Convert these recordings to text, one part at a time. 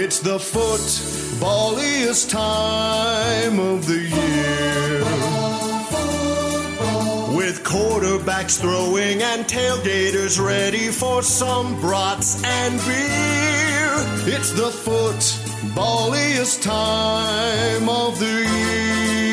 It's the footballiest time of the year. With quarterbacks throwing and tailgaters ready for some brats and beer. It's the footballiest time of the year.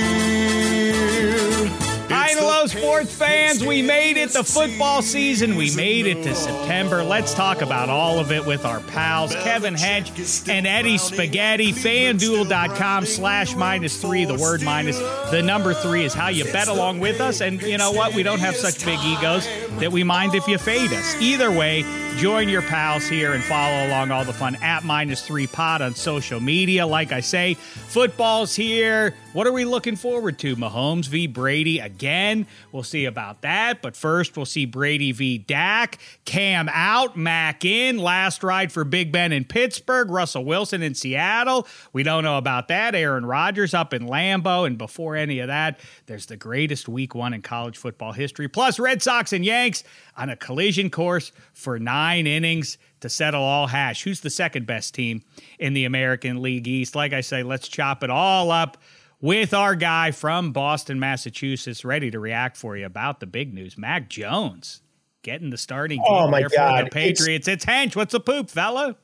Sports fans. We made it the football season. We made it to September. Let's talk about all of it with our pals, Kevin Hench and Eddie Spaghetti. FanDuel.com slash minus three. The word minus, the number three is how you bet along with us. And you know what? We don't have such big egos that we mind if you fade us. Either way, join your pals here and follow along all the fun at minus three pod on social media. Like I say, football's here. What are we looking forward to? Mahomes v. Brady again. We'll see about that. But first, we'll see Brady v. Dak. Cam out, Mac in. Last ride for Big Ben in Pittsburgh. Russell Wilson in Seattle. We don't know about that. Aaron Rodgers up in Lambeau. And before any of that, there's the greatest week one in college football history. Plus, Red Sox and Yanks on a collision course for nine innings to settle all hash. Who's the second best team in the American League East? Like I say, let's chop it all up with our guy from Boston, Massachusetts, ready to react for you about the big news. Mac Jones getting the starting Oh, my there for God. the Patriots. It's, Hench. What's the poop, fella?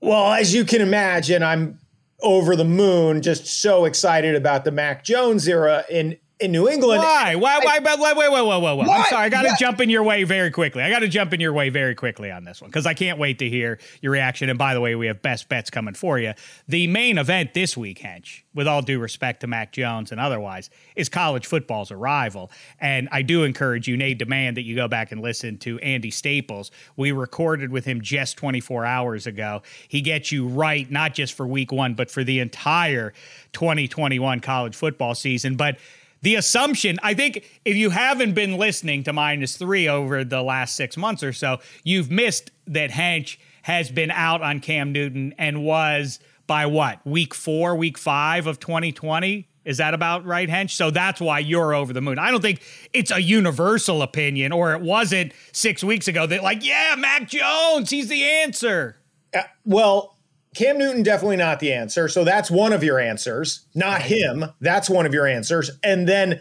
Well, as you can imagine, I'm over the moon, just so excited about the Mac Jones era in in New England. Why? Why? Why? Wait, wait, wait, wait, wait, wait, wait. I'm Why? sorry. I got to jump in your way very quickly. I got to jump in your way very quickly on this one because I can't wait to hear your reaction. And by the way, we have best bets coming for you. The main event this week, Hench, with all due respect to Mac Jones and otherwise, is college football's arrival. And I do encourage you, Nate, demand that you go back and listen to Andy Staples. We recorded with him just 24 hours ago. He gets you right, not just for week one, but for the entire 2021 college football season. But the assumption, I think, if you haven't been listening to minus three over the last six months or so, you've missed that Hench has been out on Cam Newton and was by what week four, week five of 2020. Is that about right, Hench? So that's why you're over the moon. I don't think it's a universal opinion, or it wasn't six weeks ago that, like, yeah, Mac Jones, he's the answer. Uh, well, Cam Newton definitely not the answer. So that's one of your answers, not him. That's one of your answers. And then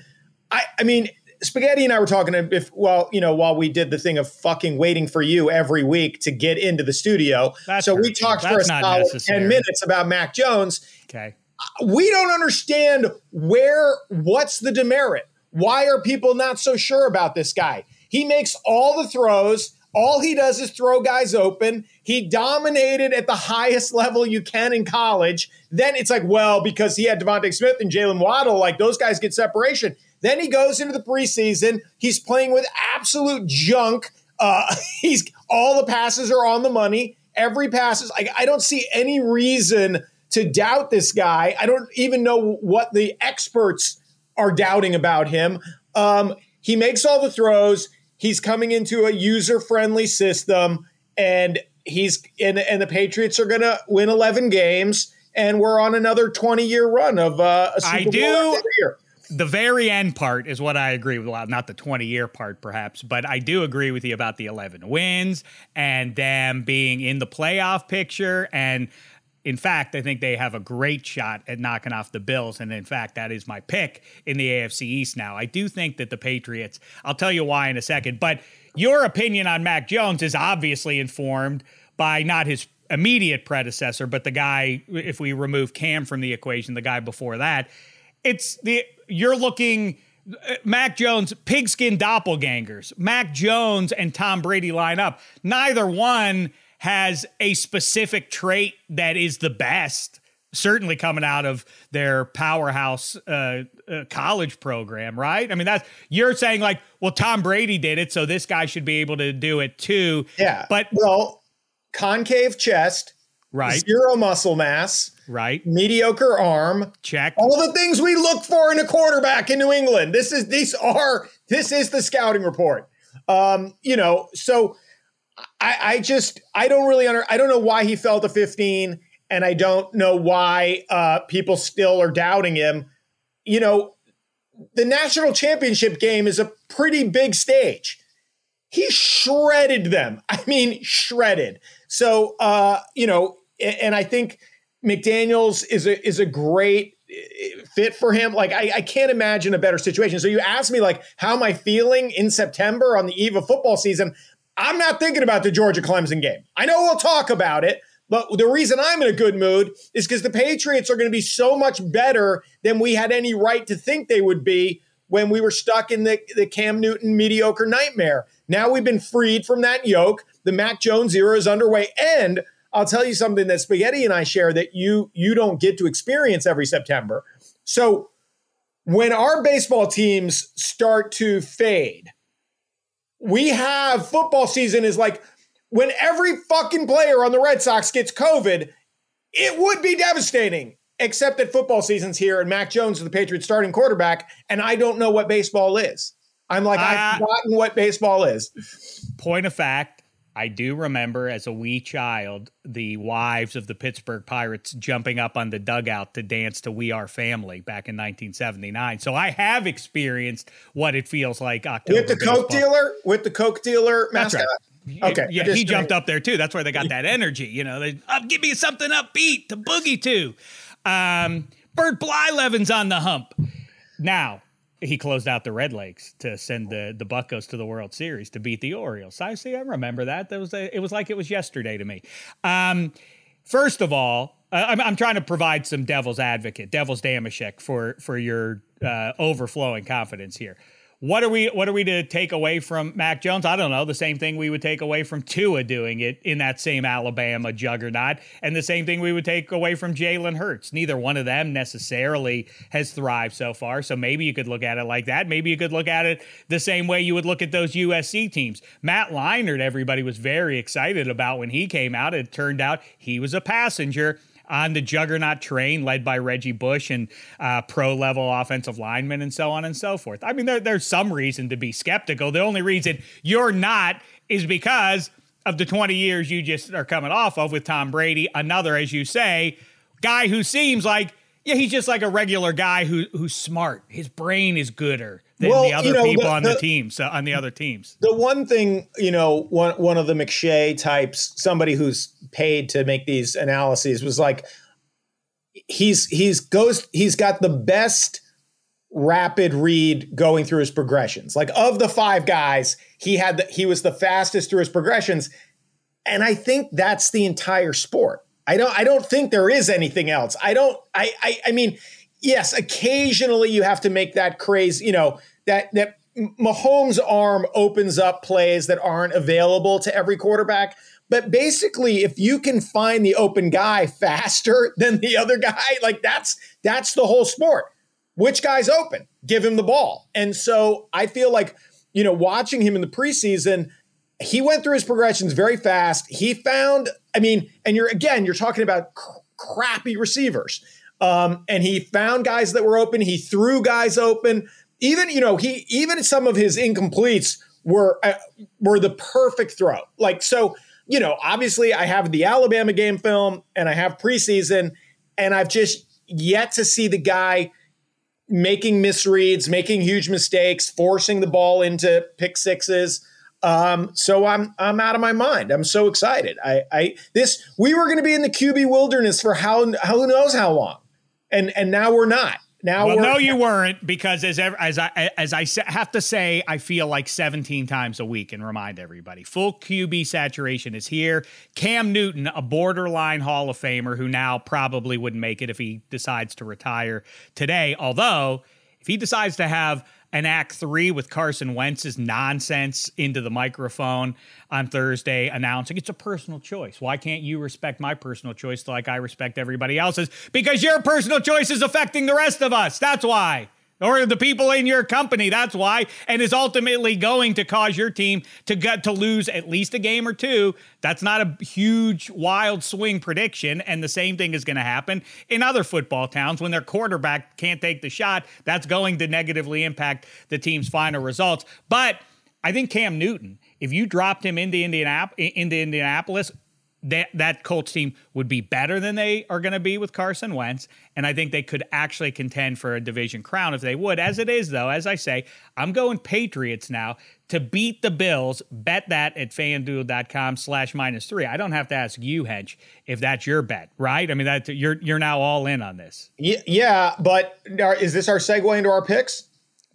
I I mean, Spaghetti and I were talking if well, you know, while we did the thing of fucking waiting for you every week to get into the studio. That's so we talked for a solid necessary. 10 minutes about Mac Jones. Okay. we don't understand where what's the demerit why are people not so sure about this guy he makes all the throws all he does is throw guys open he dominated at the highest level you can in college then it's like well because he had devonta smith and jaylen waddle like those guys get separation then he goes into the preseason he's playing with absolute junk uh, he's all the passes are on the money every pass is like i don't see any reason to doubt this guy. I don't even know what the experts are doubting about him. Um, he makes all the throws. He's coming into a user friendly system, and he's and, and the Patriots are going to win 11 games, and we're on another 20 year run of uh, a Super I Bowl do- the very end part is what I agree with. a lot, not the 20 year part, perhaps, but I do agree with you about the 11 wins and them being in the playoff picture. And in fact, I think they have a great shot at knocking off the Bills. And in fact, that is my pick in the AFC East now. I do think that the Patriots, I'll tell you why in a second, but your opinion on Mac Jones is obviously informed by not his immediate predecessor, but the guy, if we remove Cam from the equation, the guy before that it's the you're looking uh, Mac Jones, pigskin doppelgangers. Mac Jones and Tom Brady line up. Neither one has a specific trait that is the best. Certainly coming out of their powerhouse uh, uh, college program, right? I mean, that's you're saying like, well, Tom Brady did it, so this guy should be able to do it too. Yeah. but well, concave chest, right, zero muscle mass, right, mediocre arm, check. all the things we look for in a quarterback in New England. This is these are this is the scouting report. Um, you know, so I, I just I don't really under I don't know why he fell to 15, and I don't know why uh, people still are doubting him. You know, the national championship game is a pretty big stage. He shredded them. I mean, shredded. So uh, you know, and I think McDaniels is a is a great eh, fit for him. Like I, I can't imagine a better situation. So you asked me like how am I feeling in September on the eve of football season? I'm not thinking about the Georgia Clemson game. I know we'll talk about it, but the reason I'm in a good mood is because the Patriots are going to be so much better than we had any right to think they would be when we were stuck in the, the Cam Newton mediocre nightmare. Now we've been freed from that yoke. The Mac Jones era is underway. And I'll tell you something that Spaghetti and I share that you you don't get to experience every September. So when our baseball teams start to fade, we have football season is like when every fucking player on the Red Sox gets COVID, it would be devastating. Except that football season's here and Mac Jones is the Patriots starting quarterback, and I don't know what baseball is. I'm like, uh, I've forgotten what baseball is. Point of fact, I do remember as a wee child the wives of the Pittsburgh Pirates jumping up on the dugout to dance to We Are Family back in 1979. So I have experienced what it feels like October. With the baseball. Coke dealer? With the Coke dealer mascot? Right. Okay. Yeah, he jumped up there too. That's where they got that energy. You know, they oh, give me something upbeat to boogie to. Um, Bert Blyleven's on the hump. Now, he closed out the Red Lakes to send the the Buccos to the World Series to beat the Orioles. I see. I remember that. That was a, it was like it was yesterday to me. Um, first of all, uh, I'm, I'm, trying to provide some devil's advocate, devil's damashek for for your uh, overflowing confidence here. What are we what are we to take away from Mac Jones? I don't know. The same thing we would take away from Tua doing it in that same Alabama juggernaut, and the same thing we would take away from Jalen Hurts. Neither one of them necessarily has thrived so far. So maybe you could look at it like that. Maybe you could look at it the same way you would look at those USC teams. Matt Leinart, everybody was very excited about when he came out. It turned out he was a passenger on the juggernaut train led by Reggie Bush and uh, pro level offensive linemen and so on and so forth. I mean, there, there's some reason to be skeptical. The only reason you're not is because of the 20 years you just are coming off of with Tom Brady. Another, as you say, guy who seems like, yeah, he's just like a regular guy who who's smart. His brain is gooder than well, the other you know, people the, on the, the teams uh, on the other teams. The one thing, you know, one one of the McShay types, somebody who's paid to make these analyses, was like, he's he's goes he's got the best rapid read going through his progressions. Like of the five guys, he had the, he was the fastest through his progressions, and I think that's the entire sport. I don't I don't think there is anything else. I don't I I, I mean yes, occasionally you have to make that crazy, you know, that that Mahomes' arm opens up plays that aren't available to every quarterback. But basically, if you can find the open guy faster than the other guy, like that's that's the whole sport. Which guy's open? Give him the ball. And so I feel like, you know, watching him in the preseason, he went through his progressions very fast. He found, I mean, and you're again, you're talking about cr- crappy receivers. Um, and he found guys that were open. He threw guys open. Even you know he even some of his incompletes were uh, were the perfect throw. Like so, you know, obviously I have the Alabama game film and I have preseason, and I've just yet to see the guy making misreads, making huge mistakes, forcing the ball into pick sixes. Um, so I'm I'm out of my mind. I'm so excited. I, I this we were going to be in the QB wilderness for how who knows how long and and now we're not. Now, well, no, you weren't because as as I as I have to say, I feel like 17 times a week and remind everybody, full QB saturation is here. Cam Newton, a borderline Hall of Famer, who now probably wouldn't make it if he decides to retire today. Although, if he decides to have an act three with Carson Wentz's nonsense into the microphone on Thursday, announcing it's a personal choice. Why can't you respect my personal choice like I respect everybody else's? Because your personal choice is affecting the rest of us. That's why or the people in your company. That's why, and is ultimately going to cause your team to get to lose at least a game or two. That's not a huge wild swing prediction, and the same thing is going to happen in other football towns when their quarterback can't take the shot. That's going to negatively impact the team's final results. But I think Cam Newton, if you dropped him into Indianapolis, into Indianapolis that that Colts team would be better than they are going to be with Carson Wentz, and I think they could actually contend for a division crown if they would. As it is, though, as I say, I'm going Patriots now to beat the Bills. Bet that at fanduel.com slash minus three. I don't have to ask you, Hench, if that's your bet, right? I mean, that you're you're now all in on this. Yeah, but is this our segue into our picks?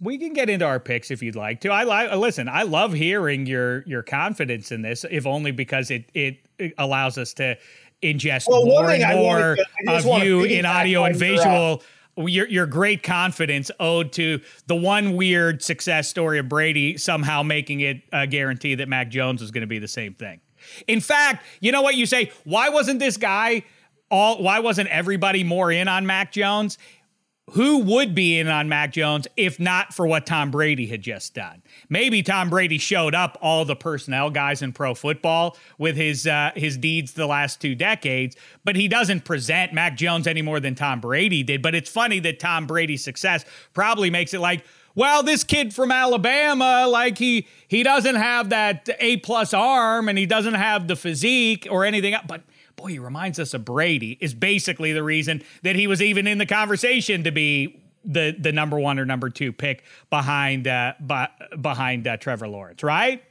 We can get into our picks if you'd like to. I like uh, listen. I love hearing your your confidence in this, if only because it it, it allows us to ingest well, more and more of you in audio and visual. Your your great confidence owed to the one weird success story of Brady somehow making it a guarantee that Mac Jones was going to be the same thing. In fact, you know what you say? Why wasn't this guy all? Why wasn't everybody more in on Mac Jones? Who would be in on Mac Jones if not for what Tom Brady had just done? Maybe Tom Brady showed up all the personnel guys in pro football with his uh, his deeds the last two decades, but he doesn't present Mac Jones any more than Tom Brady did. But it's funny that Tom Brady's success probably makes it like, well, this kid from Alabama, like he he doesn't have that A plus arm and he doesn't have the physique or anything, but boy, he reminds us of Brady, is basically the reason that he was even in the conversation to be the the number one or number two pick behind uh, behind uh, Trevor Lawrence, right?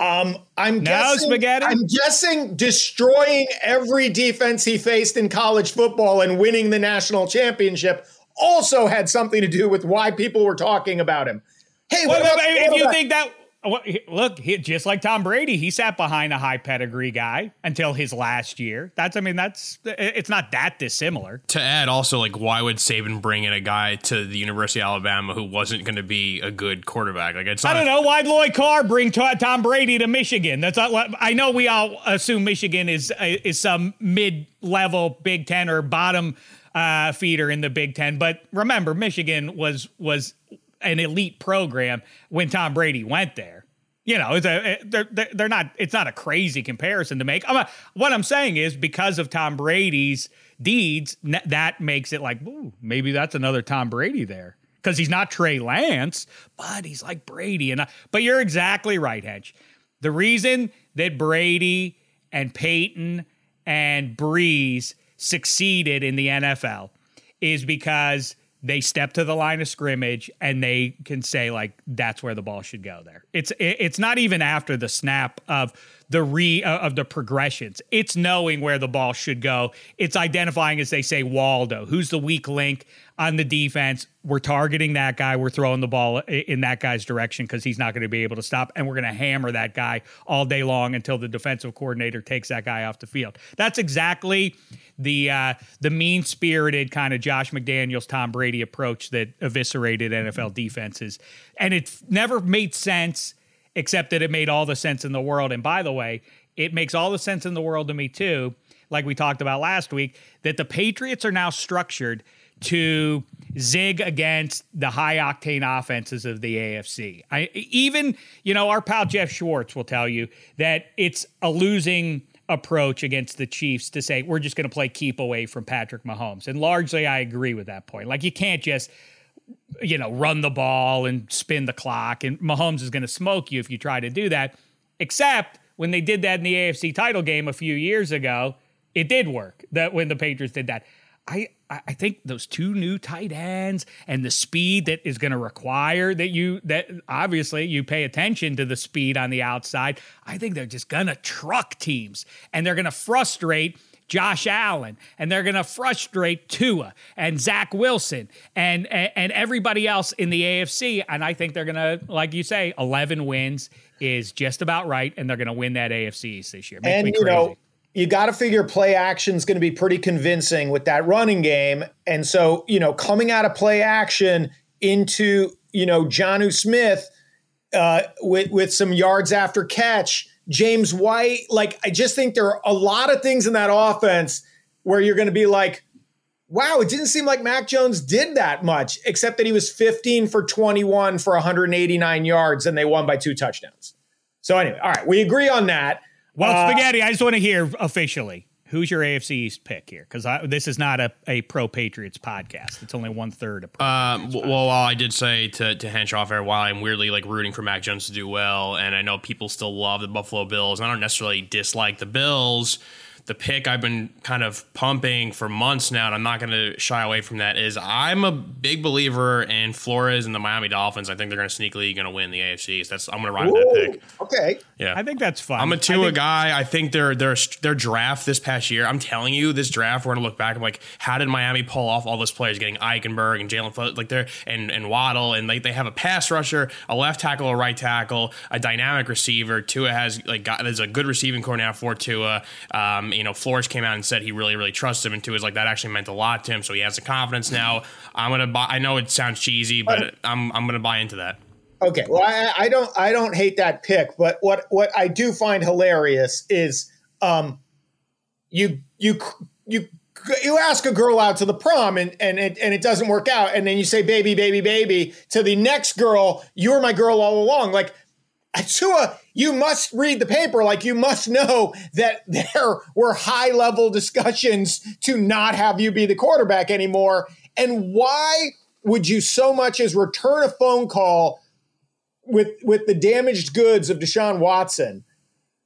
Um, I'm no, guessing, spaghetti. I'm guessing destroying every defense he faced in college football and winning the national championship also had something to do with why people were talking about him. Hey, well, about, if you about, think that look, he, just like Tom Brady, he sat behind a high pedigree guy until his last year. That's, I mean, that's it's not that dissimilar. To add, also, like, why would Saban bring in a guy to the University of Alabama who wasn't going to be a good quarterback? Like, it's I don't a- know. Why'd Lloyd Carr bring Tom Brady to Michigan? That's not. I know we all assume Michigan is is some mid level Big Ten or bottom uh, feeder in the Big Ten, but remember, Michigan was was an elite program when Tom Brady went there. You know, it's a they're they're not. It's not a crazy comparison to make. I'm a, what I'm saying is because of Tom Brady's deeds, that makes it like ooh, maybe that's another Tom Brady there because he's not Trey Lance, but he's like Brady. And I, but you're exactly right, Hench. The reason that Brady and Peyton and Brees succeeded in the NFL is because they step to the line of scrimmage and they can say like that's where the ball should go there it's it's not even after the snap of the re uh, of the progressions it's knowing where the ball should go it's identifying as they say waldo who's the weak link on the defense. We're targeting that guy. We're throwing the ball in that guy's direction because he's not going to be able to stop. And we're going to hammer that guy all day long until the defensive coordinator takes that guy off the field. That's exactly the uh, the mean spirited kind of Josh McDaniels, Tom Brady approach that eviscerated NFL defenses. And it never made sense, except that it made all the sense in the world. And by the way, it makes all the sense in the world to me too. Like we talked about last week, that the Patriots are now structured to zig against the high octane offenses of the AFC. I even, you know, our pal Jeff Schwartz will tell you that it's a losing approach against the Chiefs to say we're just going to play keep away from Patrick Mahomes. And largely I agree with that point. Like you can't just you know, run the ball and spin the clock and Mahomes is going to smoke you if you try to do that. Except when they did that in the AFC title game a few years ago, it did work. That when the Patriots did that. I I think those two new tight ends and the speed that is going to require that you that obviously you pay attention to the speed on the outside. I think they're just going to truck teams and they're going to frustrate Josh Allen and they're going to frustrate Tua and Zach Wilson and, and, and everybody else in the AFC. And I think they're going to, like you say, eleven wins is just about right, and they're going to win that AFC East this year. Makes and you know you got to figure play action is going to be pretty convincing with that running game. And so, you know, coming out of play action into, you know, Jonnu Smith uh, with, with some yards after catch, James White, like, I just think there are a lot of things in that offense where you're going to be like, wow, it didn't seem like Mac Jones did that much, except that he was 15 for 21 for 189 yards and they won by two touchdowns. So, anyway, all right, we agree on that. Well, uh, spaghetti. I just want to hear officially. Who's your AFC East pick here? Because this is not a, a pro Patriots podcast. It's only one third of. Um, well, while I did say to to off there, while I'm weirdly like rooting for Mac Jones to do well, and I know people still love the Buffalo Bills, and I don't necessarily dislike the Bills the pick I've been kind of pumping for months now, and I'm not going to shy away from that, is I'm a big believer in Flores and the Miami Dolphins. I think they're going to sneakily going to win the AFC. So that's I'm going to ride with that pick. Okay. Yeah. I think that's fun. I'm a Tua think- guy. I think their their their draft this past year. I'm telling you, this draft we're gonna look back. I'm like, how did Miami pull off all those players, getting Eichenberg and Jalen Fo- like they're and and Waddle, and like they have a pass rusher, a left tackle, a right tackle, a dynamic receiver. Tua has like got there's a good receiving corps now for Tua. Um, you know, Flores came out and said he really really trusts him, and Tua's like that actually meant a lot to him, so he has the confidence now. I'm gonna buy. I know it sounds cheesy, but I'm I'm gonna buy into that. Okay. Well, I, I don't I don't hate that pick, but what what I do find hilarious is um you you you you ask a girl out to the prom and and it, and it doesn't work out, and then you say baby baby baby to the next girl. You were my girl all along. Like Tua, you must read the paper. Like you must know that there were high level discussions to not have you be the quarterback anymore. And why would you so much as return a phone call with with the damaged goods of Deshaun Watson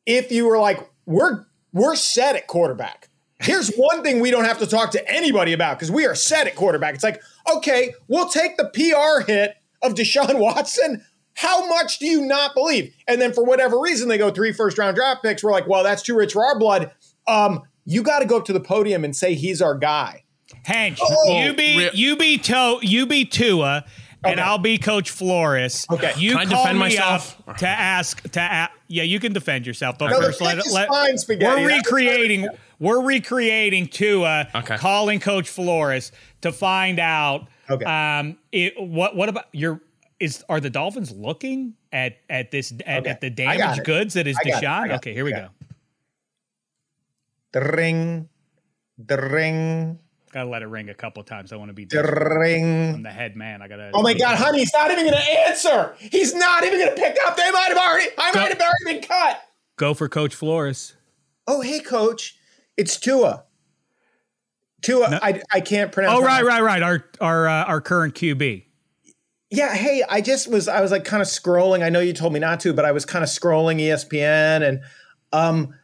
if you were like, we're we're set at quarterback. Here's one thing we don't have to talk to anybody about because we are set at quarterback. It's like, okay, we'll take the PR hit of Deshaun Watson. How much do you not believe? And then for whatever reason, they go three first round draft picks. We're like, well, that's too rich for our blood. Um, you got to go up to the podium and say he's our guy. Hank, Oh, you be re- you be to you be Tua, and Okay. I'll be Coach Flores. Okay. you Can I call defend me myself? up to ask to a- yeah, you can defend yourself, but No, first let, pick is let fine, Spaghetti. we're recreating we're recreating Tua Okay. calling Coach Flores to find out. Okay. Um, it, what what about your is are the Dolphins looking at at this at, Okay. at the damaged goods that is I got it. I Deshaun? Okay, here we go. The ring, the ring, Gotta let it ring a couple times. I want to be ring. I'm the head man. I gotta. Oh my God, honey, he's not even to answer. He's not even to pick up. They might have already, I Go- might have already been cut. Go for Coach Flores. Oh, hey, coach. It's Tua. Tua, I, I can't pronounce. Oh right, name. right, right. Our our uh, our current QB. Yeah, hey, I just was, I was like kind of scrolling. I know you told me not to, but I was kind of scrolling ESPN. And um,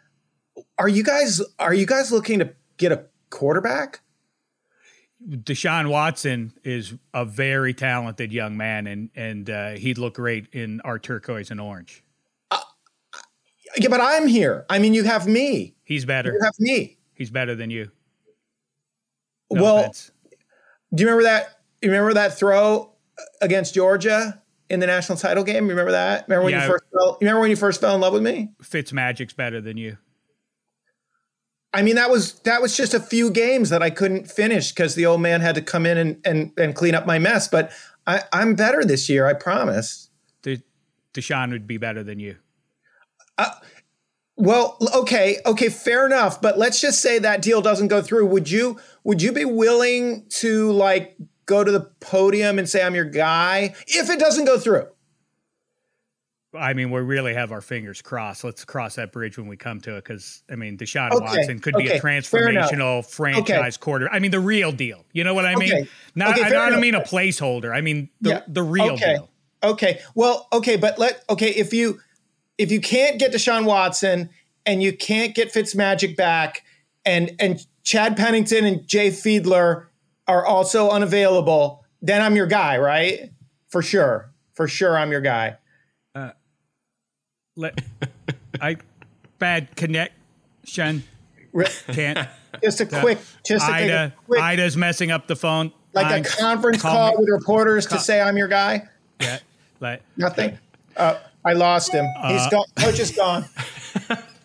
are you guys, are you guys looking to get a quarterback? Deshaun Watson is a very talented young man, and and uh, he'd look great in our turquoise and orange. Yeah, but I'm here. I mean, you have me. He's better. You have me. He's better than you. No well, offense. do you remember that? You remember that throw against Georgia in the national title game? Remember that? Remember when Yeah. you first fell? Remember when you first fell in love with me? Fitzmagic's better than you. I mean, that was that was just a few games that I couldn't finish because the old man had to come in and and, and clean up my mess. But I, I'm better this year, I promise. De- Deshaun would be better than you. Uh, well, okay, okay, fair enough. But let's just say that deal doesn't go through. Would you would you be willing to like go to the podium and say I'm your guy if it doesn't go through? I mean, we really have our fingers crossed. Let's cross that bridge when we come to it, because I mean, Deshaun Okay, Watson could be a okay, fair enough. transformational franchise quarter. I mean, the real deal. You know what I mean? Okay, Not, okay, I, don't enough. mean a placeholder. I mean the Yeah, the real okay. deal. Okay. Well, okay, but let okay if you if you can't get Deshaun Watson and you can't get Fitzmagic back and and Chad Pennington and Jay Fiedler are also unavailable, then I'm your guy, right? For sure. For sure I'm your guy. Let I bad connection can't. Just a quick just a, Ida a quick, Ida's messing up the phone. like line. a conference Call call with reporters to say I'm your guy. Yeah, like, Nothing. Uh, I lost him. He's gone. Coach is gone.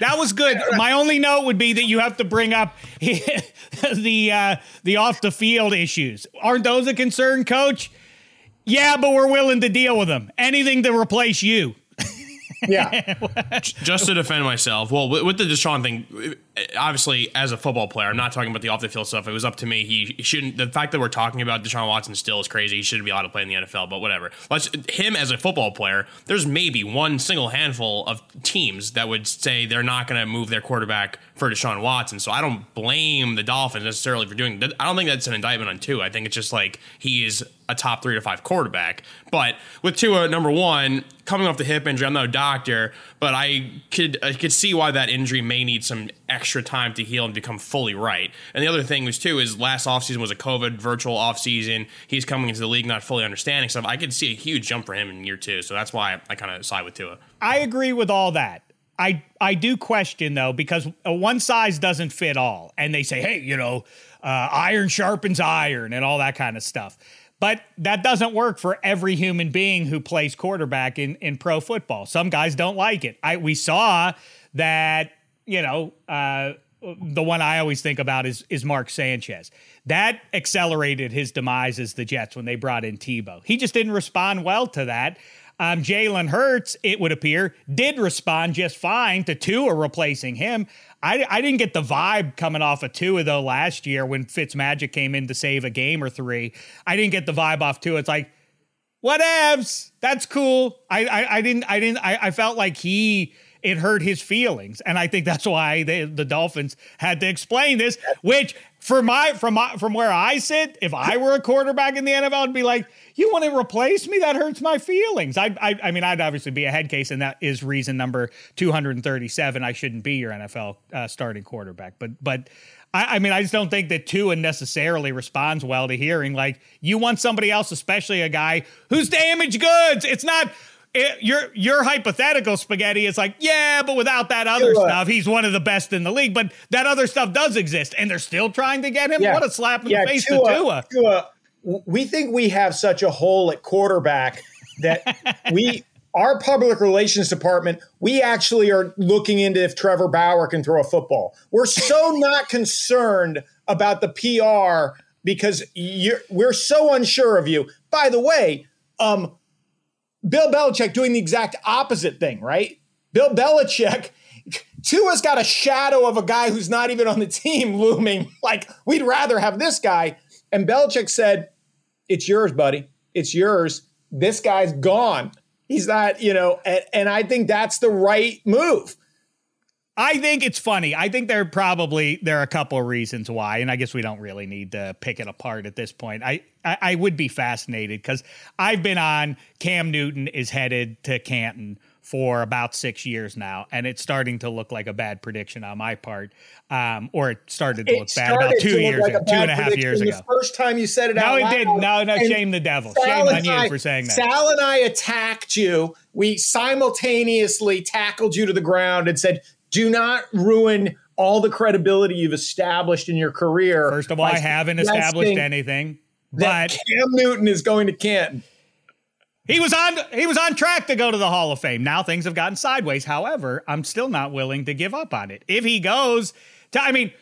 that was good. My only note would be that you have to bring up the uh, the off the field issues. Aren't those a concern, Coach? Yeah, but we're willing to deal with them. Anything to replace you. Yeah. just to defend myself, well, with, with the Deshaun thing, obviously as a football player, I'm not talking about the off the field stuff. It was up to me. He shouldn't. The fact that we're talking about Deshaun Watson still is crazy. He shouldn't be allowed to play in the NFL. But whatever. Let's him as a football player. There's maybe one single handful of teams that would say they're not going to move their quarterback for Deshaun Watson. So I don't blame the Dolphins necessarily for doing. that. I don't think that's an indictment on Tua. I think it's just like he is a top three to five quarterback. But with Tua number one coming off the hip injury, I'm no doctor, but I could I could see why that injury may need some extra time to heal and become fully right. And the other thing was too is last offseason was a COVID virtual offseason. He's coming into the league not fully understanding stuff. I could see a huge jump for him in year two. So that's why I, kind of side with Tua. I agree with all that. I I do question though because one size doesn't fit all, and they say, hey, you know, uh, iron sharpens iron and all that kind of stuff. But that doesn't work for every human being who plays quarterback in, in pro football. Some guys don't like it. I we saw that you know uh, the one I always think about is is Mark Sanchez. That accelerated his demise as the Jets when they brought in Tebow. He just didn't respond well to that. Um, Jalen Hurts, it would appear, did respond just fine to Tua replacing him. I, I didn't get the vibe coming off of Tua though last year when Fitzmagic came in to save a game or three. I didn't get the vibe off Tua. It's like, whatevs, that's cool. I I, I didn't I didn't I, I felt like he it hurt his feelings, and I think that's why they, the Dolphins had to explain this. Which for my from my from where I sit, if I were a quarterback in the NFL, I'd be like, "You want to replace me? That hurts my feelings." I, I, I mean, I'd obviously be a head case, and that is reason number two hundred and thirty-seven. I shouldn't be your NFL uh, starting quarterback, but but. I, I mean, I just don't think that Tua necessarily responds well to hearing like you want somebody else, especially a guy who's damaged goods. It's not it, your your hypothetical spaghetti is like, yeah, but without that other Tua. stuff, he's one of the best in the league. But that other stuff does exist, and they're still trying to get him. Yeah. What a slap in yeah, the face Tua, to Tua. Tua. We think we have such a hole at quarterback that we our public relations department, we actually are looking into if Trevor Bauer can throw a football. We're so not concerned about the PR because we're so unsure of you. By the way, um, Bill Belichick doing the exact opposite thing, right? Bill Belichick, Tua's got a shadow of a guy who's not even on the team looming. Like, we'd rather have this guy. And Belichick said, It's yours, buddy. It's yours. This guy's gone. He's not, you know, and, and I think that's the right move. I think it's funny. I think there probably there are a couple of reasons why, and I guess we don't really need to pick it apart at this point. I I, I would be fascinated because I've been on Cam Newton is headed to Canton for about six years now, and it's starting to look like a bad prediction on my part, um, or it started to it look bad about two years, like ago, two and a half years ago. The first time you said it, no, it didn't. No, no, shame the devil. Sal shame on you for saying that. Sal and I attacked you. We simultaneously tackled you to the ground and said, do not ruin all the credibility you've established in your career. First of all, I haven't established anything. But Cam Newton is going to Canton. He was on he was on track to go to the Hall of Fame. Now things have gotten sideways. However, I'm still not willing to give up on it. If he goes to I mean,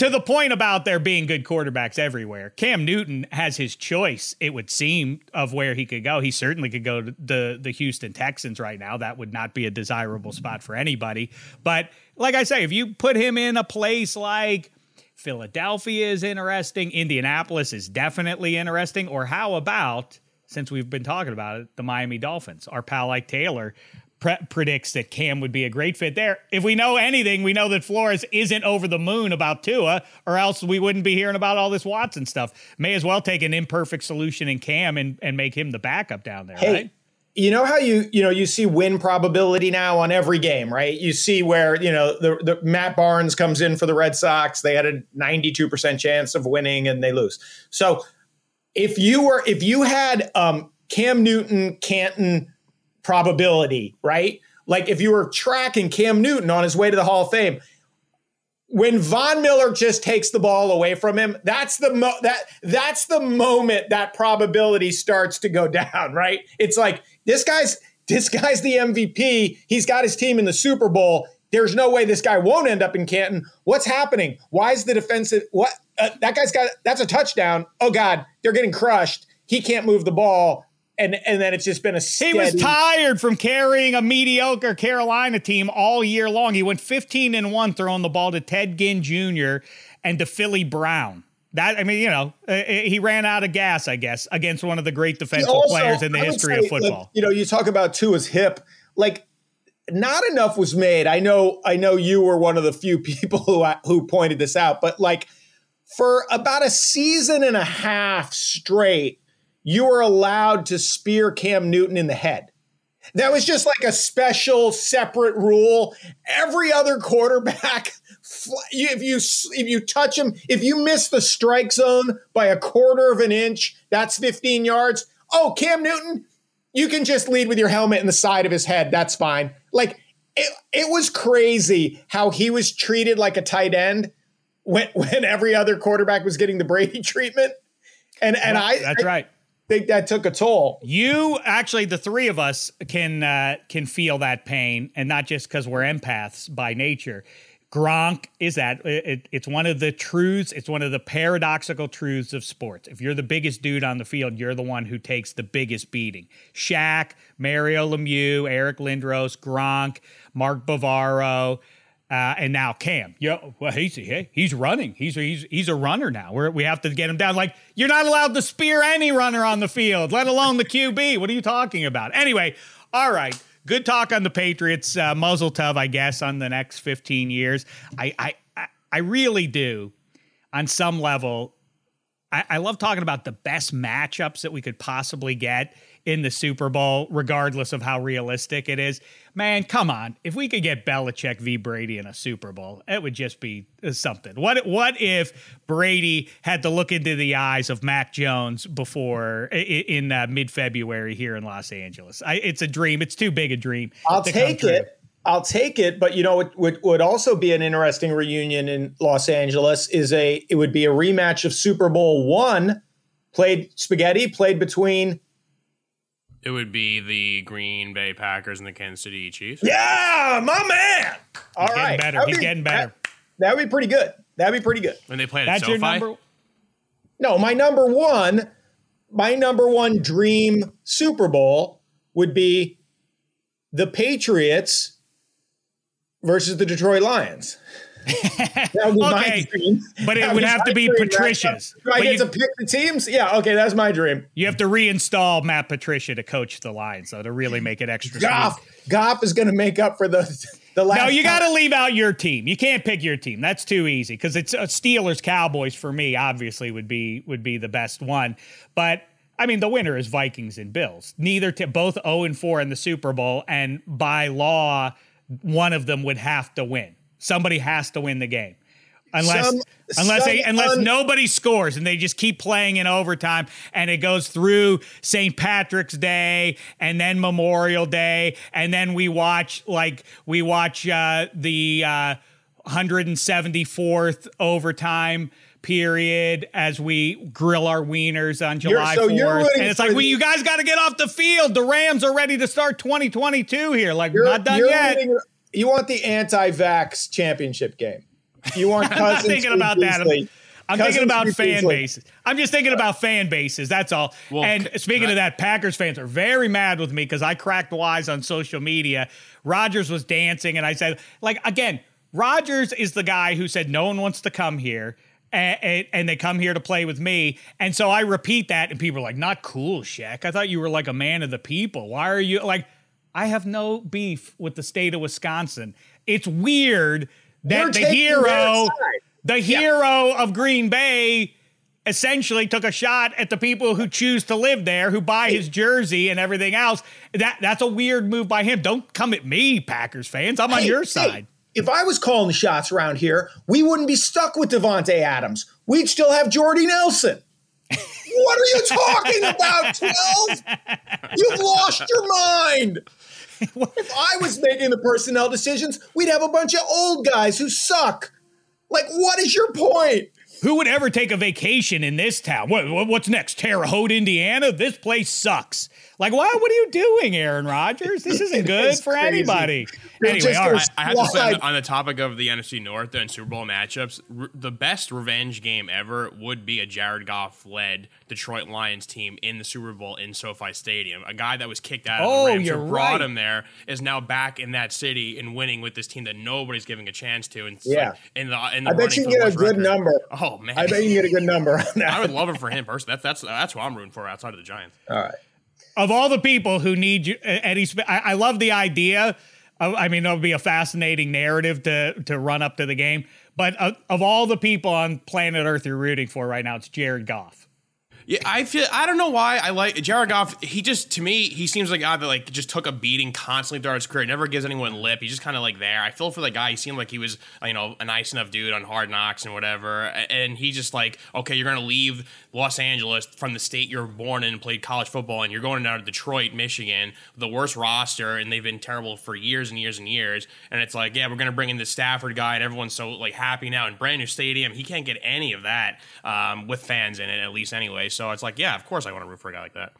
to the point about there being good quarterbacks everywhere, Cam Newton has his choice, it would seem, of where he could go. He certainly could go to the, the Houston Texans right now. That would not be a desirable spot for anybody. But like I say, if you put him in a place like Philadelphia is interesting, Indianapolis is definitely interesting, or how about since we've been talking about it, the Miami Dolphins. Our pal Ike Taylor pre- predicts that Cam would be a great fit there. If we know anything, we know that Flores isn't over the moon about Tua, or else we wouldn't be hearing about all this Watson stuff. May as well take an imperfect solution in Cam and, and make him the backup down there, hey, right? You know how you you know you see win probability now on every game, right? You see where you know the, the Matt Barnes comes in for the Red Sox. They had a ninety two percent chance of winning and they lose. So if you were if you had um, Cam Newton, Canton, probability, right? Like if you were tracking Cam Newton on his way to the Hall of Fame, when Von Miller just takes the ball away from him, that's the mo- that that's the moment that probability starts to go down, right? It's like this guy's this guy's the MVP. He's got his team in the Super Bowl. There's no way this guy won't end up in Canton. What's happening? Why is the defensive what uh, that guy's got that's a touchdown. Oh god, they're getting crushed. He can't move the ball and and then it's just been a steady. He was tired from carrying a mediocre Carolina team all year long. He went 15 and one throwing the ball to Ted Ginn Jr. and to Philly Brown. That I mean, you know, uh, uh, he ran out of gas, I guess, against one of the great defensive also, players in the history say, of football. Like, you know, you talk about Tua's hip, like not enough was made. I know, I know, you were one of the few people who who pointed this out, but like for about a season and a half straight, you were allowed to spear Cam Newton in the head. That was just like a special separate rule. Every other quarterback if you if you touch him, if you miss the strike zone by a quarter of an inch, that's 15 yards. Oh, Cam Newton, you can just lead with your helmet in the side of his head. That's fine. Like it, it was crazy how he was treated like a tight end when when every other quarterback was getting the Brady treatment. And and well, I that's I, right think that took a toll. You actually, the three of us can uh, can feel that pain, and not just because we're empaths by nature. Gronk is that it, it's one of the truths, it's one of the paradoxical truths of sports. If you're the biggest dude on the field, you're the one who takes the biggest beating. Shaq, Mario Lemieux, Eric Lindros, Gronk, Mark Bavaro, uh, and now Cam. Yo, well, he's hey, he's running. He's he's he's a runner now. We're, we have to get him down. Like you're not allowed to spear any runner on the field, let alone the QB. What are you talking about? Anyway, all right good talk on the Patriots. Uh, muzzle tov, I guess, on the next 15 years. I, I, I really do, on some level. I, I love talking about the best matchups that we could possibly get in the Super Bowl, regardless of how realistic it is. Man, come on. If we could get Belichick v. Brady in a Super Bowl, it would just be uh, something. What what if Brady had to look into the eyes of Mac Jones before in uh, mid February here in Los Angeles? I, it's a dream. It's too big a dream. I'll take it. I'll take it, but you know what would, would also be an interesting reunion in Los Angeles is a it would be a rematch of Super Bowl one played spaghetti played between it would be the Green Bay Packers and the Kansas City Chiefs. Yeah, my man. All He's right. getting better. He's be, getting better. That, would be pretty good. That'd be pretty good. When they play That's your number. No, my number one, my number one dream Super Bowl would be the Patriots versus the Detroit Lions. Okay, but it would have to be Patricia's. Do I get you, to pick the teams? Yeah, okay, that's my dream. You have to reinstall Matt Patricia to coach the Lions, though, to really make it extra. Goff, Goff is going to make up for the the last. No, you got to leave out your team. You can't pick your team. That's too easy because it's uh, Steelers Cowboys for me. Obviously, would be would be the best one, but. I mean, the winner is Vikings and Bills. Neither, t- both 0 and 4 in the Super Bowl, and by law, one of them would have to win. Somebody has to win the game. Unless some, unless some they, unless un- nobody scores and they just keep playing in overtime and it goes through St. Patrick's Day and then Memorial Day and then we watch like we watch uh, the uh, 174th overtime period as we grill our wieners on July so 4th. And it's like, well, you guys got to get off the field. The Rams are ready to start 2022 here. Like, we're not done yet. Rooting, you want the anti-vax championship game. You want Cousins. I'm not thinking about that. I'm, I'm thinking about fan bases. I'm just thinking about fan bases. That's all. Well, and speaking of that, Packers fans are very mad with me because I cracked wise on social media. Rodgers was dancing, and I said, like, again, Rodgers is the guy who said no one wants to come here. And, and, they come here to play with me. And so I repeat that, and people are like, not cool, Shaq. I thought you were like a man of the people. Why are you like, I have no beef with the state of Wisconsin. It's weird that You're the hero, the hero yeah. of Green Bay, essentially took a shot at the people who choose to live there, who buy his jersey and everything else. That that's a weird move by him. Don't come at me, Packers fans. I'm on your side. Hey, if I was calling the shots around here, we wouldn't be stuck with Davante Adams. We'd still have Jordy Nelson. what are you talking about, 12? You've lost your mind if I was making the personnel decisions, we'd have a bunch of old guys who suck. Like, what is your point? Who would ever take a vacation in this town? What, what's next? Terre Haute, Indiana? This place sucks. Like, why? What are you doing, Aaron Rodgers? This isn't good for crazy. anybody. Anyway, all right. I, I have to say, on the topic of the NFC North and Super Bowl matchups, the best revenge game ever would be a Jared Goff led Detroit Lions team in the Super Bowl in SoFi Stadium. A guy that was kicked out of oh, the Rams who brought right. him there is now back in that city and winning with this team that nobody's giving a chance to. And yeah, like in the, in the I bet you can get a good record. number. Oh man, I bet you can get a good number on that. I would love it for him personally. That's that's that's who I'm rooting for outside of the Giants. All right. Of all the people who need you, uh, Eddie, I, I love the idea. I mean, it'll be a fascinating narrative to to run up to the game. But of, of all the people on planet Earth you're rooting for right now, it's Jared Goff. Yeah, I feel I don't know why I like Jared Goff. He just to me he seems like a guy that like just took a beating constantly throughout his career. Never gives anyone lip. He's just kind of like there. I feel for the guy. He seemed like he was you know a nice enough dude on Hard Knocks and whatever. And he just like okay, you're gonna leave Los Angeles from the state you're born in and played college football, and you're going down to Detroit, Michigan, the worst roster, and they've been terrible for years and years and years. And it's like yeah, we're gonna bring in the Stafford guy, and everyone's so like happy now in brand new stadium. He can't get any of that um, with fans in it at least anyway. So so it's like, yeah, of course I want to root for a guy like that.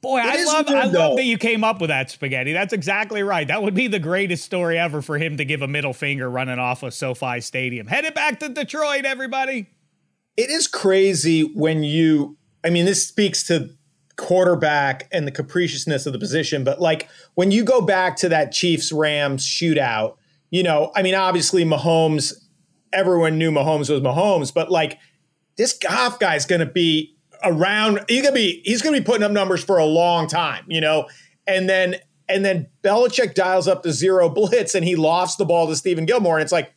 Boy, it I love good, I love that you came up with that spaghetti. That's exactly right. That would be the greatest story ever for him to give a middle finger running off of SoFi Stadium. Headed back to Detroit, everybody. It is crazy when you I mean, this speaks to quarterback and the capriciousness of the position, but like when you go back to that Chiefs Rams shootout, you know, I mean, obviously Mahomes, everyone knew Mahomes was Mahomes, but like this Goff guy's going to be around. He's gonna be he's gonna be putting up numbers for a long time, you know. And then and then Belichick dials up the zero blitz and he lofts the ball to Stephon Gilmore, and it's like,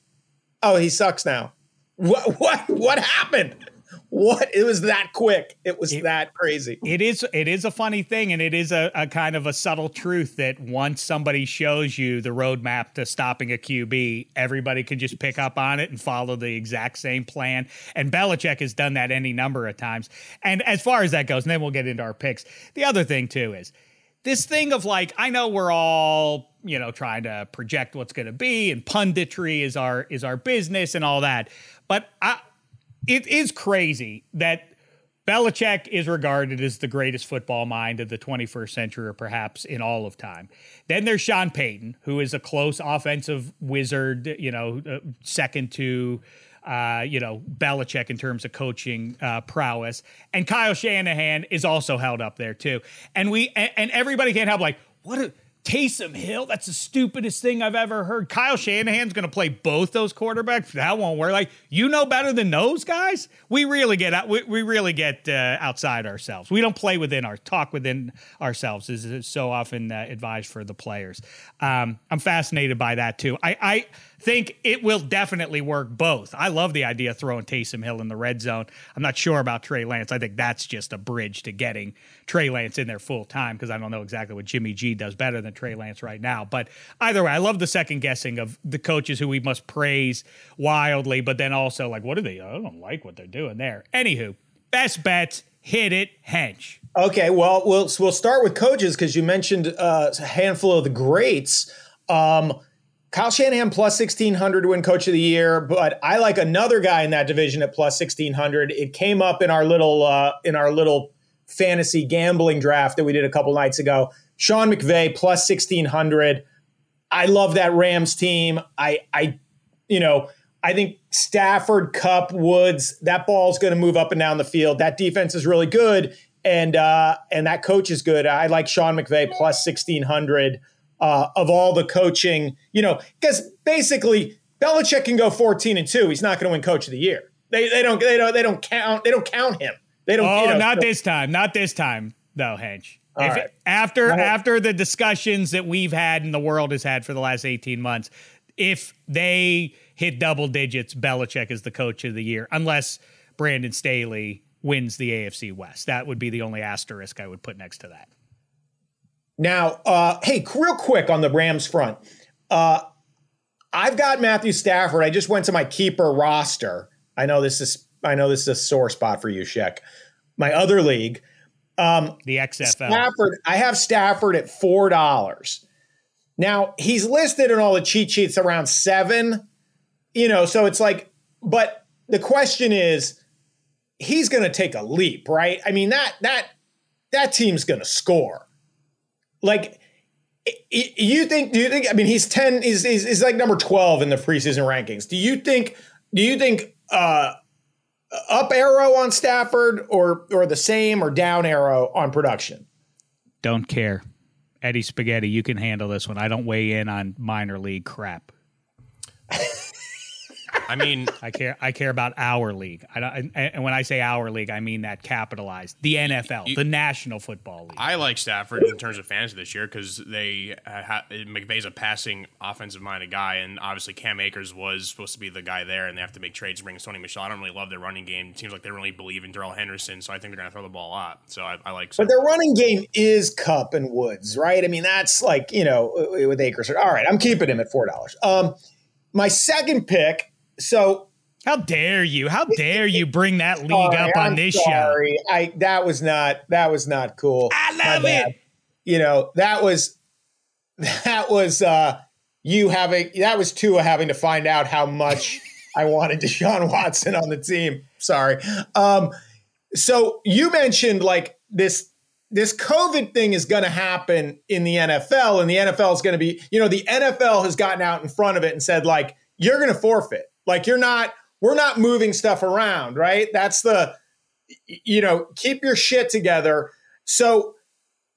oh, he sucks now. What what what happened? What? It was that quick. It was it, that crazy. It is it is a funny thing and it is a, a, kind of a subtle truth that once somebody shows you the roadmap to stopping a qb everybody can just pick up on it and follow the exact same plan. And Belichick has done that any number of times. And as far as that goes and then we'll get into our picks the other thing too is this thing of like i know we're all you know trying to project what's going to be and punditry is our is our business and all that but i it is crazy that Belichick is regarded as the greatest football mind of the 21st century, or perhaps in all of time. Then there's Sean Payton, who is a close offensive wizard, you know, uh, second to, uh, you know, Belichick in terms of coaching uh, prowess. And Kyle Shanahan is also held up there too. And we and, and everybody can't help like what. A, Taysom Hill, that's the stupidest thing I've ever heard. Kyle Shanahan's going to play both those quarterbacks. That won't work. Like you know better than those guys. We really get out. We, we really get uh, outside ourselves. We don't play within our talk within ourselves. Is so often uh, advised for the players. Um, I'm fascinated by that too. I, I think it will definitely work both. I love the idea of throwing Taysom Hill in the red zone. I'm not sure about Trey Lance. I think that's just a bridge to getting Trey Lance in there full time because I don't know exactly what Jimmy G does better than Trey Lance right now. But either way, I love the second guessing of the coaches who we must praise wildly, but then also like, what are they? I don't like what they're doing there. Anywho, best bets, hit it, hench. Okay, well, we'll we'll start with coaches because you mentioned uh, a handful of the greats. Um, Kyle Shanahan plus 1600 to win coach of the year, but I like another guy in that division at plus 1600. It came up in our little uh, in our little fantasy gambling draft that we did a couple nights ago. Sean McVay plus 1600. I love that Rams team. I I you know, I think Stafford, Kupp, Woods, that ball's going to move up and down the field. That defense is really good and uh and that coach is good. I like Sean McVay plus 1600 uh, of all the coaching, you know, because basically Belichick can go 14 and 2. He's not going to win coach of the year. They, they don't they don't they don't count they don't count him. They don't Oh, you know, not so. this time. Not this time though, Hench. Right. After right. after the discussions that we've had and the world has had for the last 18 months, if they hit double digits, Belichick is the coach of the year, unless Brandon Staley wins the AFC West. That would be the only asterisk I would put next to that. Now, uh, hey, real quick on the Rams front. Uh, I've got Matthew Stafford. I just went to my keeper roster. I know this is I know this is a sore spot for you, Sheck. My other league. Um, the XFL. Stafford, I have Stafford at four dollars. Now he's listed in all the cheat sheets around seven. You know, so it's like, but the question is, he's going to take a leap, right? I mean that that that team's going to score. Like you think? Do you think? I mean, he's ten. He's, he's, he's like number twelve in the preseason rankings. Do you think? Do you think uh, up arrow on Stafford or or the same or down arrow on production? Don't care. Eddie Spaghetti, you can handle this one. I don't weigh in on minor league crap. I mean, I care. I care about our league. I, and when I say our league, I mean that capitalized. The NFL, you, the National Football League. I like Stafford in terms of fantasy this year because they uh, ha- McVay's a passing, offensive-minded guy, and obviously Cam Akers was supposed to be the guy there, and they have to make trades to bring Sony Michel. I don't really love their running game. It seems like they really believe in Darrell Henderson, so I think they're going to throw the ball a lot. So I, I like. But their running game is Kupp and Woods, right? I mean, that's like you know with Akers. All right, I'm keeping him at four dollars. Um, my second pick so how dare you? How dare you bring that league up on I'm this sorry. show? I that was not that was not cool. I love it. You know, that was that was uh you having that was Tua having to find out how much I wanted Deshaun Watson on the team. Sorry. Um so you mentioned like this this COVID thing is going to happen in the NFL and the NFL is going to be, you know, the NFL has gotten out in front of it and said like you're going to forfeit like you're not, we're not moving stuff around, right? That's the, you know, keep your shit together. So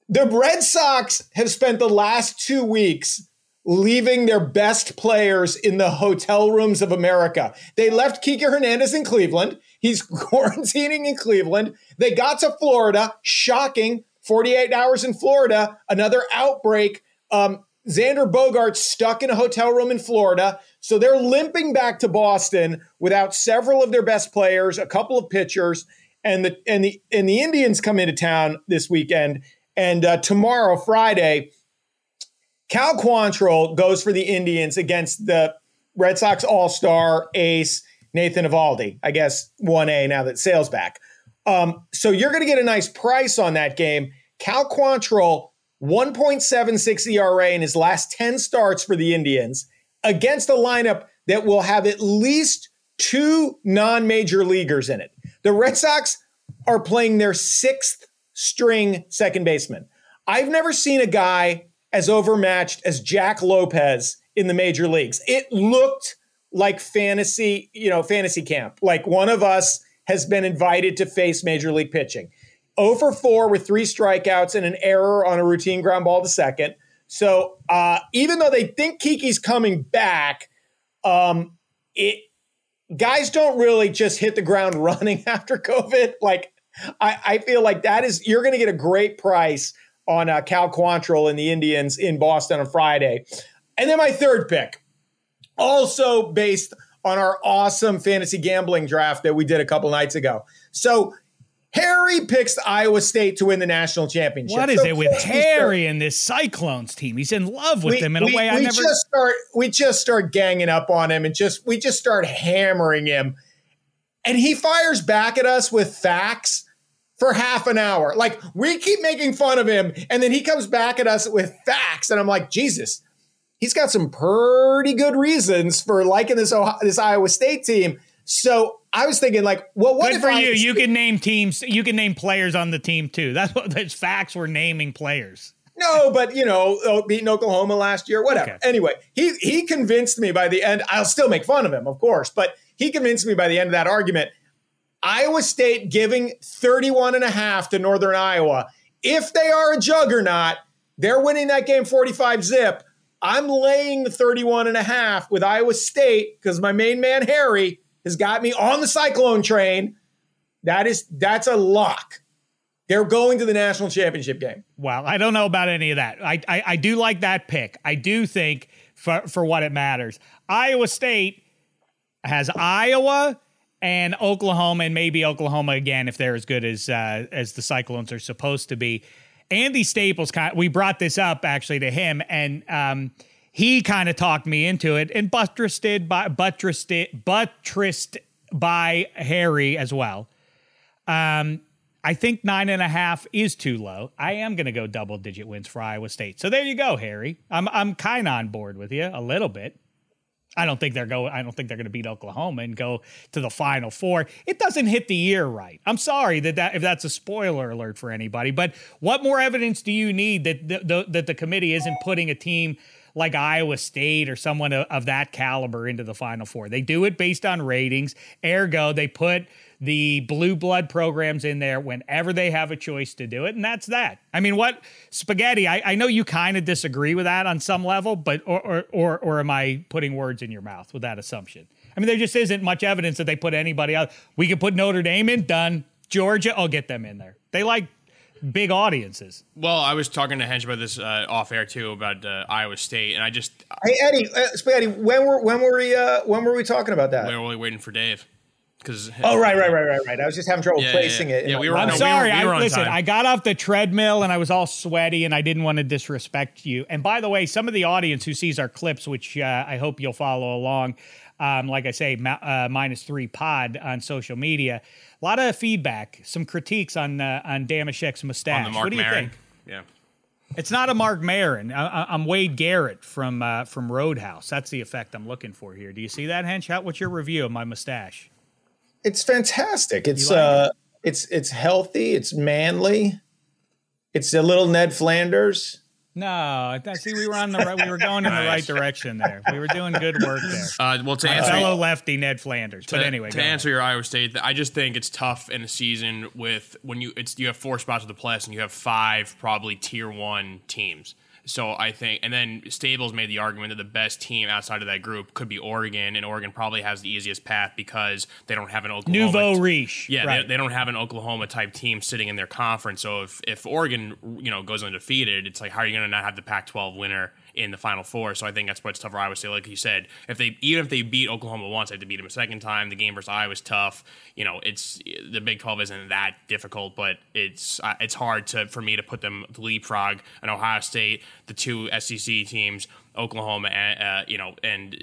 the Red Sox have spent the last two weeks leaving their best players in the hotel rooms of America. They left Kike Hernandez in Cleveland. He's quarantining in Cleveland. They got to Florida. Shocking. 48 hours in Florida, another outbreak. Um, Xander Bogaerts stuck in a hotel room in Florida. So they're limping back to Boston without several of their best players, a couple of pitchers, and the and the and the Indians come into town this weekend. And uh, tomorrow, Friday, Cal Quantrill goes for the Indians against the Red Sox All Star ace Nathan Eovaldi. I guess one A now that Sale's back. Um, so you're going to get a nice price on that game. Cal Quantrill, 1.76 ERA in his last 10 starts for the Indians against a lineup that will have at least two non major leaguers in it. The Red Sox are playing their sixth string second baseman. I've never seen a guy as overmatched as Jack Lopez in the major leagues. It looked like fantasy, you know, fantasy camp. Like one of us has been invited to face major league pitching. 0 for 4 with three strikeouts and an error on a routine ground ball to second. So uh, even though they think Kiki's coming back, um, it guys don't really just hit the ground running after COVID. Like I, I feel like that is you're going to get a great price on uh, Cal Quantrill and the Indians in Boston on Friday. And then my third pick, also based on our awesome fantasy gambling draft that we did a couple nights ago. So Harry picks Iowa State to win the national championship. What is so it with Harry and this Cyclones team? He's in love with we, them in we, a way I never. Just start, we just start ganging up on him and just we just start hammering him, and he fires back at us with facts for half an hour. Like we keep making fun of him, and then he comes back at us with facts, and I'm like, Jesus, he's got some pretty good reasons for liking this Ohio, this Iowa State team. So I was thinking, like, well, what Good for I you? You can name teams. You can name players on the team too. That's what those facts were naming players. No, but you know, oh, beating Oklahoma last year, whatever. Okay. Anyway, he he convinced me by the end. I'll still make fun of him, of course, but he convinced me by the end of that argument. Iowa State giving 31 and a half to Northern Iowa. If they are a juggernaut, they're winning that game 45 zip. I'm laying the 31 and a half with Iowa State because my main man Harry has got me on the Cyclone train. That is that's a lock. They're going to the national championship game. Well, I don't know about any of that. I, I, I do like that pick. I do think for for what it matters, Iowa State has Iowa and Oklahoma, and maybe Oklahoma again if they're as good as uh, as the Cyclones are supposed to be. Andy Staples, we brought this up actually to him, and um, he kind of talked me into it and buttressed by buttressed buttressed by Harry as well. Um, I think nine and a half is too low. I am going to go double digit wins for Iowa State. So there you go, Harry. I'm I'm kind of on board with you a little bit. I don't think they're go. I don't think they're going to beat Oklahoma and go to the Final Four. It doesn't hit the year right. I'm sorry that, that if that's a spoiler alert for anybody. But what more evidence do you need that the, the, that the committee isn't putting a team like Iowa State or someone of, of that caliber into the Final Four? They do it based on ratings. Ergo, they put the blue blood programs in there whenever they have a choice to do it, and that's that. I mean, what spaghetti? I, I know you kind of disagree with that on some level, but or, or or or am I putting words in your mouth with that assumption? I mean, there just isn't much evidence that they put anybody out. We could put Notre Dame in, done. Georgia, I'll get them in there. They like big audiences. Well, I was talking to Hench about this uh, off air too about uh, Iowa State, and I just Hey Eddie, uh, Spaghetti, when were when were we uh, when were we talking about that? we were only waiting for Dave because Oh right, right, right, right, right. I was just having trouble Yeah, placing yeah, it. yeah, we were- I'm no, we sorry. we were I listen. time. I got off the treadmill and I was all sweaty, and I didn't want to disrespect you. And by the way, some of the audience who sees our clips, which uh, I hope you'll follow along, um, like I say, ma- uh, minus three pod on social media. A lot of feedback, some critiques on uh, on Dameshek's mustache. on the Marc what do you Maron. think? Yeah. It's not a Marc Maron. I, I- I'm Wade Garrett from uh, from Roadhouse. That's the effect I'm looking for here. Do you see that, Hench? How- What's your review of my mustache? It's fantastic. It's like uh it's it's healthy, it's manly. It's a little Ned Flanders. No, I see we were on the right. We were going in the right direction there. We were doing good work there. Uh, well, to My answer fellow lefty Ned Flanders. But anyway, to answer your Iowa State, I just think it's tough in a season with when you it's you have four spots of the playoffs and you have five probably tier one teams. So I think, and then Staples made the argument that the best team outside of that group could be Oregon, and Oregon probably has the easiest path because they don't have an Oklahoma. Nouveau riche. Yeah, right. they, they don't have an Oklahoma type team sitting in their conference. So if if Oregon, you know, goes undefeated, it's like how are you going to not have the Pac-12 winner in the Final Four? So I think that's what's tough for Iowa State. Like you said, if they even if they beat Oklahoma once, they have to beat them a second time. The game versus Iowa is tough. You know, it's the Big 12 isn't that difficult, but it's uh, it's hard to for me to put them to leapfrog an Ohio State, the two SEC teams. Oklahoma, and, uh, you know, and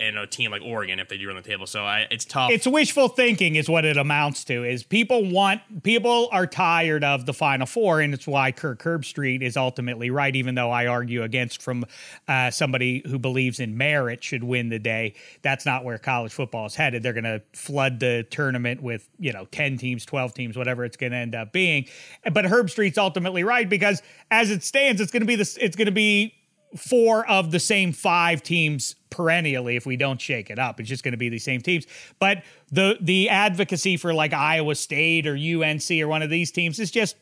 and a team like Oregon if they do run the table. So I, it's tough. it's wishful thinking is what it amounts to is people want people are tired of the final four and it's why kirk herbstreit is ultimately right even though i argue against from uh, somebody who believes in merit should win the day that's not where college football is headed they're going to flood the tournament with you know 10 teams 12 teams whatever it's going to end up being but herbstreit's ultimately right because as it stands it's going to be this it's going to be four of the same five teams perennially if we don't shake it up. It's just going to be the same teams. But the the advocacy for like Iowa State or UNC or one of these teams is just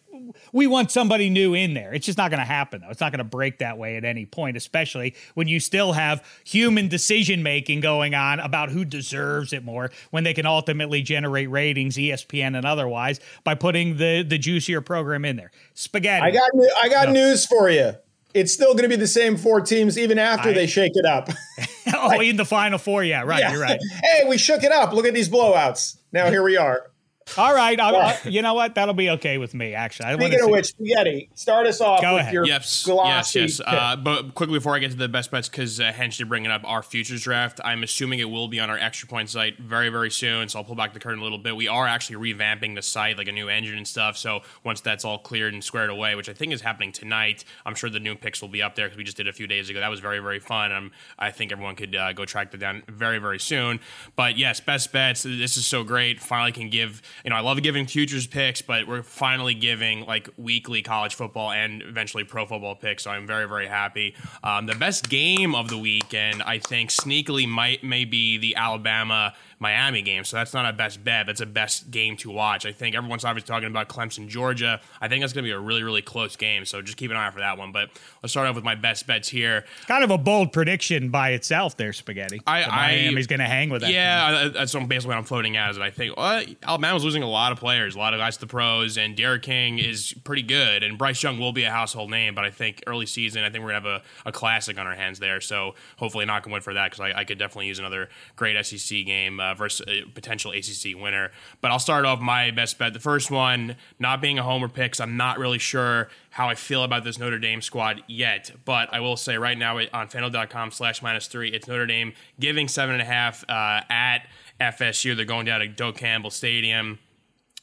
we want somebody new in there. It's just not going to happen though. It's not going to break that way at any point, especially when you still have human decision making going on about who deserves it more when they can ultimately generate ratings, ESPN and otherwise, by putting the the juicier program in there. Spaghetti. I got I got news for you. It's still going to be the same four teams even after I- they shake it up. oh, in the final four. Yeah, right. Yeah. You're right. hey, we shook it up. Look at these blowouts. Now here we are. All right. I'll, I'll- you know what? That'll be okay with me, actually. I wanna Speaking of see- which, Spaghetti, start us off Go with ahead. your Yes, glossy yes, yes. Uh, but quickly before I get to the best bets, because uh, Hench did bring it up, our futures draft. I'm assuming it will be on our extra point site very, very soon. So I'll pull back the curtain a little bit. We are actually revamping the site, like a new engine and stuff. So once that's all cleared and squared away, which I think is happening tonight, I'm sure the new picks will be up there because we just did a few days ago. That was very, very fun. Um, I think everyone could uh, go track that down very, very soon. But yes, best bets. This is so great. Finally, can give. You know, I love giving futures picks, but we're finally giving like weekly college football and eventually pro football picks. So I'm very, very happy. Um, the best game of the weekend, I think, sneakily might may be the Alabama Miami game. So that's not a best bet. That's a best game to watch. I think everyone's obviously talking about Clemson, Georgia. I think that's going to be a really, really close game. So just keep an eye out for that one. But let's start off with my best bets here. Kind of a bold prediction by itself there, Spaghetti. I- That I- Miami's going to hang with that. Yeah, uh, that's basically what I'm floating as. And I think well, Alabama's losing a lot of players, a lot of guys to the pros, and D'Eriq King is pretty good. And Bryce Young will be a household name, but I think early season, I think we're going to have a, a classic on our hands there. So hopefully, knock on wood for that because I, I could definitely use another great SEC game uh, versus a potential ACC winner. But I'll start off my best bet. The first one, not being a homer pick, I'm not really sure how I feel about this Notre Dame squad yet. But I will say right now on fanduel.com slash minus three, it's Notre Dame giving seven and a half uh, at FSU. They're going down to Doak Campbell Stadium.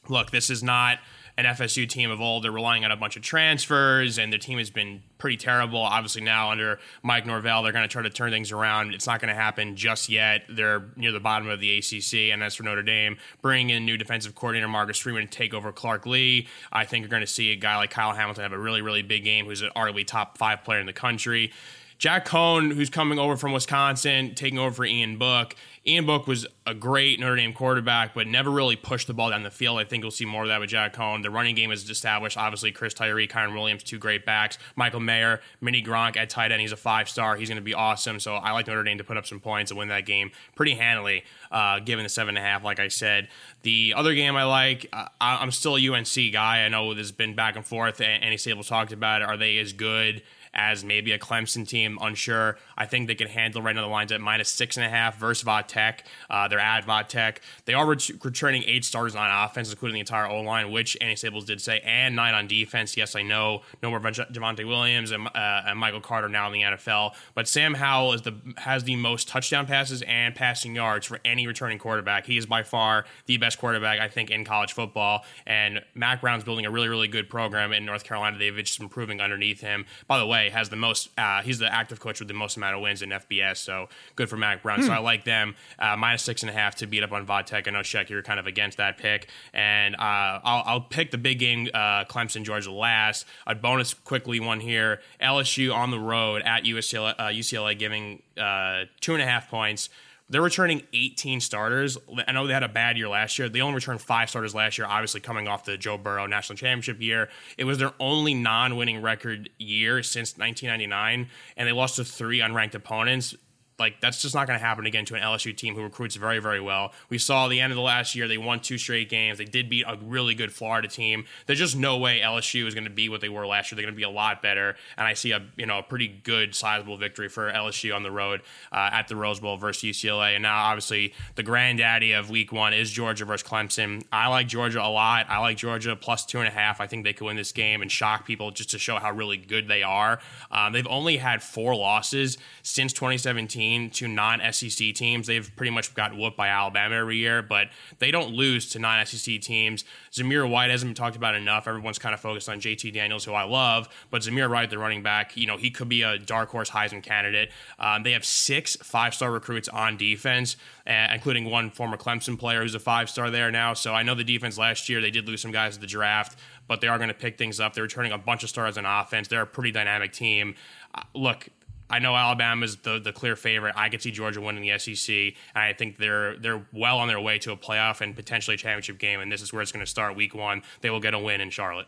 Look, this is not an FSU team of old. They're relying on a bunch of transfers, and their team has been pretty terrible. Obviously, now under Mike Norvell, they're going to try to turn things around. It's not going to happen just yet. They're near the bottom of the ACC, and as for Notre Dame, bringing in new defensive coordinator Marcus Freeman to take over Clark Lea, I think you're going to see a guy like Kyle Hamilton have a really, really big game, who's an arguably top five player in the country. Jack Coan, who's coming over from Wisconsin, taking over for Ian Book. Ian Book was a great Notre Dame quarterback, but never really pushed the ball down the field. I think you'll see more of that with Jack Coan. The running game is established. Obviously, Chris Tyree, Kyren Williams, two great backs. Michael Mayer, Mini Gronk at tight end. He's a five star. He's going to be awesome. So I like Notre Dame to put up some points and win that game pretty handily, uh, given the seven and a half. Like I said, the other game I like, uh, I'm still a UNC guy. I know there's been back and forth, and Andy Stable talked about it. Are they as good? As maybe a Clemson team. Unsure. I think they can handle right now the lines at minus six and a half versus Vodtech. Uh, they're at Vodtech. They are ret- returning eight starters on offense, including the entire O line, which Andy Staples did say, and nine on defense. Yes, I know no more Javonte Williams and, uh, and Michael Carter now in the NFL, but Sam Howell is the has the most touchdown passes and passing yards for any returning quarterback. He is by far the best quarterback I think in college football, and Mack Brown's building a really really good program in North Carolina. They've just improving underneath him. By the way has the most. Uh, he's the active coach with the most amount of wins in FBS. So good for Mack Brown. Hmm. So I like them uh, minus six and a half to beat up on Vodtech. I know Sheck, you're kind of against that pick, and uh, I'll, I'll, pick the big game, uh, Clemson Georgia last. A bonus quickly one here: LSU on the road at UCLA, UCLA uh, giving uh, two and a half points. They're returning 18 starters. I know they had a bad year last year. They only returned five starters last year, obviously coming off the Joe Burrow National Championship year. It was their only non winning record year since 1999, and they lost to three unranked opponents like that's just not going to happen again to an LSU team who recruits very, very well. We saw the end of the last year; they won two straight games. They did beat a really good Florida team. There's just no way LSU is going to be what they were last year. They're going to be a lot better, and I see a you know a pretty good, sizable victory for LSU on the road uh, at the Rose Bowl versus UCLA. And now, obviously, the granddaddy of Week One is Georgia versus Clemson. I like Georgia a lot. I like Georgia plus two and a half. I think they could win this game and shock people just to show how really good they are. Um, they've only had four losses since 2017 to non SEC teams. They've pretty much got whooped by Alabama every year, but they don't lose to non SEC teams. Zamir White hasn't been talked about enough. Everyone's kind of focused on JT Daniels, who I love, but Zamir White, the running back, you know, he could be a dark horse Heisman candidate. Um, they have six five star recruits on defense, uh, including one former Clemson player who's a five star there now. So I know the defense last year, they did lose some guys at the draft but they are going to pick things up. They're returning a bunch of stars on offense. They're a pretty dynamic team. Uh, look, I know Alabama's the the clear favorite. I could see Georgia winning the SEC, and I think they're they're well on their way to a playoff and potentially a championship game. And this is where it's going to start. Week one, they will get a win in Charlotte.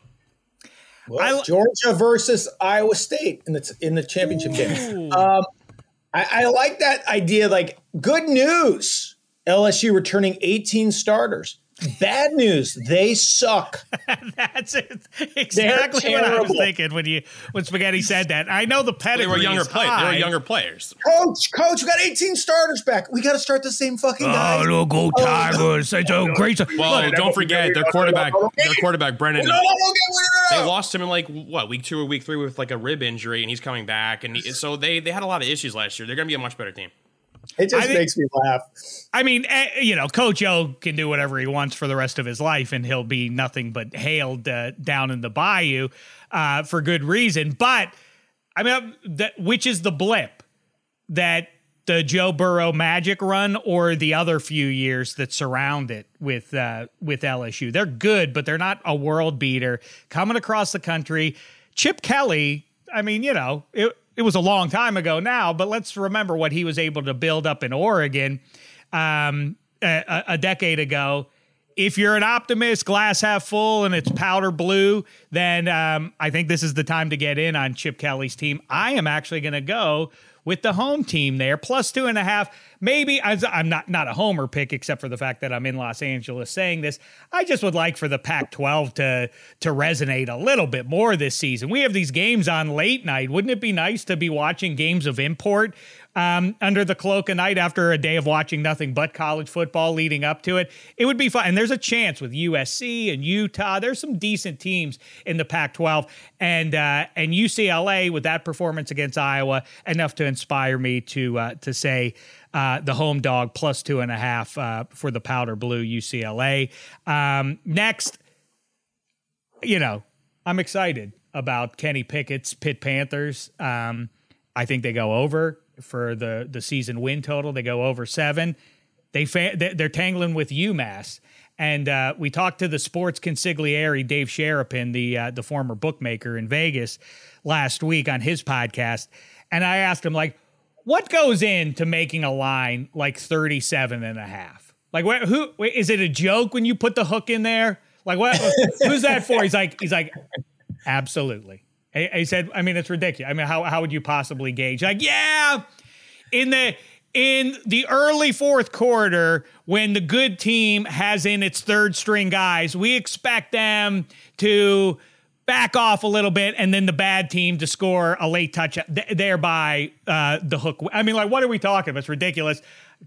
Well, I, Georgia versus Iowa State in the in the championship game. Um, I, I like that idea. Like, good news: LSU returning 18 starters. Bad news. They suck. That's it. exactly what I was thinking when you when Spaghetti said that. I know the pedigree. They were younger players. They were younger players. Coach, coach, we got 18 starters back. We got to start the same fucking guy. Oh, go oh, Tigers! It's a great. Well, Look, don't forget their quarterback. Their quarterback Brennan. No, They lost him in like what week two or week three with like a rib injury, and he's coming back. And he, so they they had a lot of issues last year. They're going to be a much better team. It just think, makes me laugh. I mean, eh, you know, Coach O can do whatever he wants for the rest of his life, and he'll be nothing but hailed uh, down in the bayou uh, for good reason. But I mean, that which is the blip that the Joe Burrow magic run or the other few years that surround it with uh, with LSU. They're good, but they're not a world beater coming across the country. Chip Kelly, I mean, you know, it, it was a long time ago now, but let's remember what he was able to build up in Oregon um, a, a decade ago if you're an optimist, glass half full, and it's powder blue, then um, I think this is the time to get in on Chip Kelly's team. I am actually going to go with the home team there, plus two and a half. Maybe I'm not not a homer pick, except for the fact that I'm in Los Angeles saying this. I just would like for the Pac-12 to to resonate a little bit more this season. We have these games on late night. Wouldn't it be nice to be watching games of import um, under the cloak of night after a day of watching nothing but college football leading up to it. It would be fun. And there's a chance with USC and Utah. There's some decent teams in the Pac-12, and uh, and UCLA with that performance against Iowa enough to inspire me to uh, to say. Uh, the home dog plus two and a half uh, for the powder blue UCLA. Um, next, you know, I'm excited about Kenny Pickett's Pitt Panthers. Um, I think they go over for the the season win total. They go over seven. They fa- they're tangling with UMass, and uh, we talked to the sports consigliere Dave Sharapan, the uh, the former bookmaker in Vegas, last week on his podcast, and I asked him like, what goes into making a line like 37 and a half? Like, what, who is it a joke when you put the hook in there? Like, what? who's that for? He's like, he's like, absolutely. He, said, I mean, it's ridiculous. I mean, how how would you possibly gauge? Like, yeah, in the in the early fourth quarter, when the good team has in its third string guys, we expect them to back off a little bit and then the bad team to score a late touch, th- thereby uh, the hook. I mean, like, what are we talking about? It's ridiculous.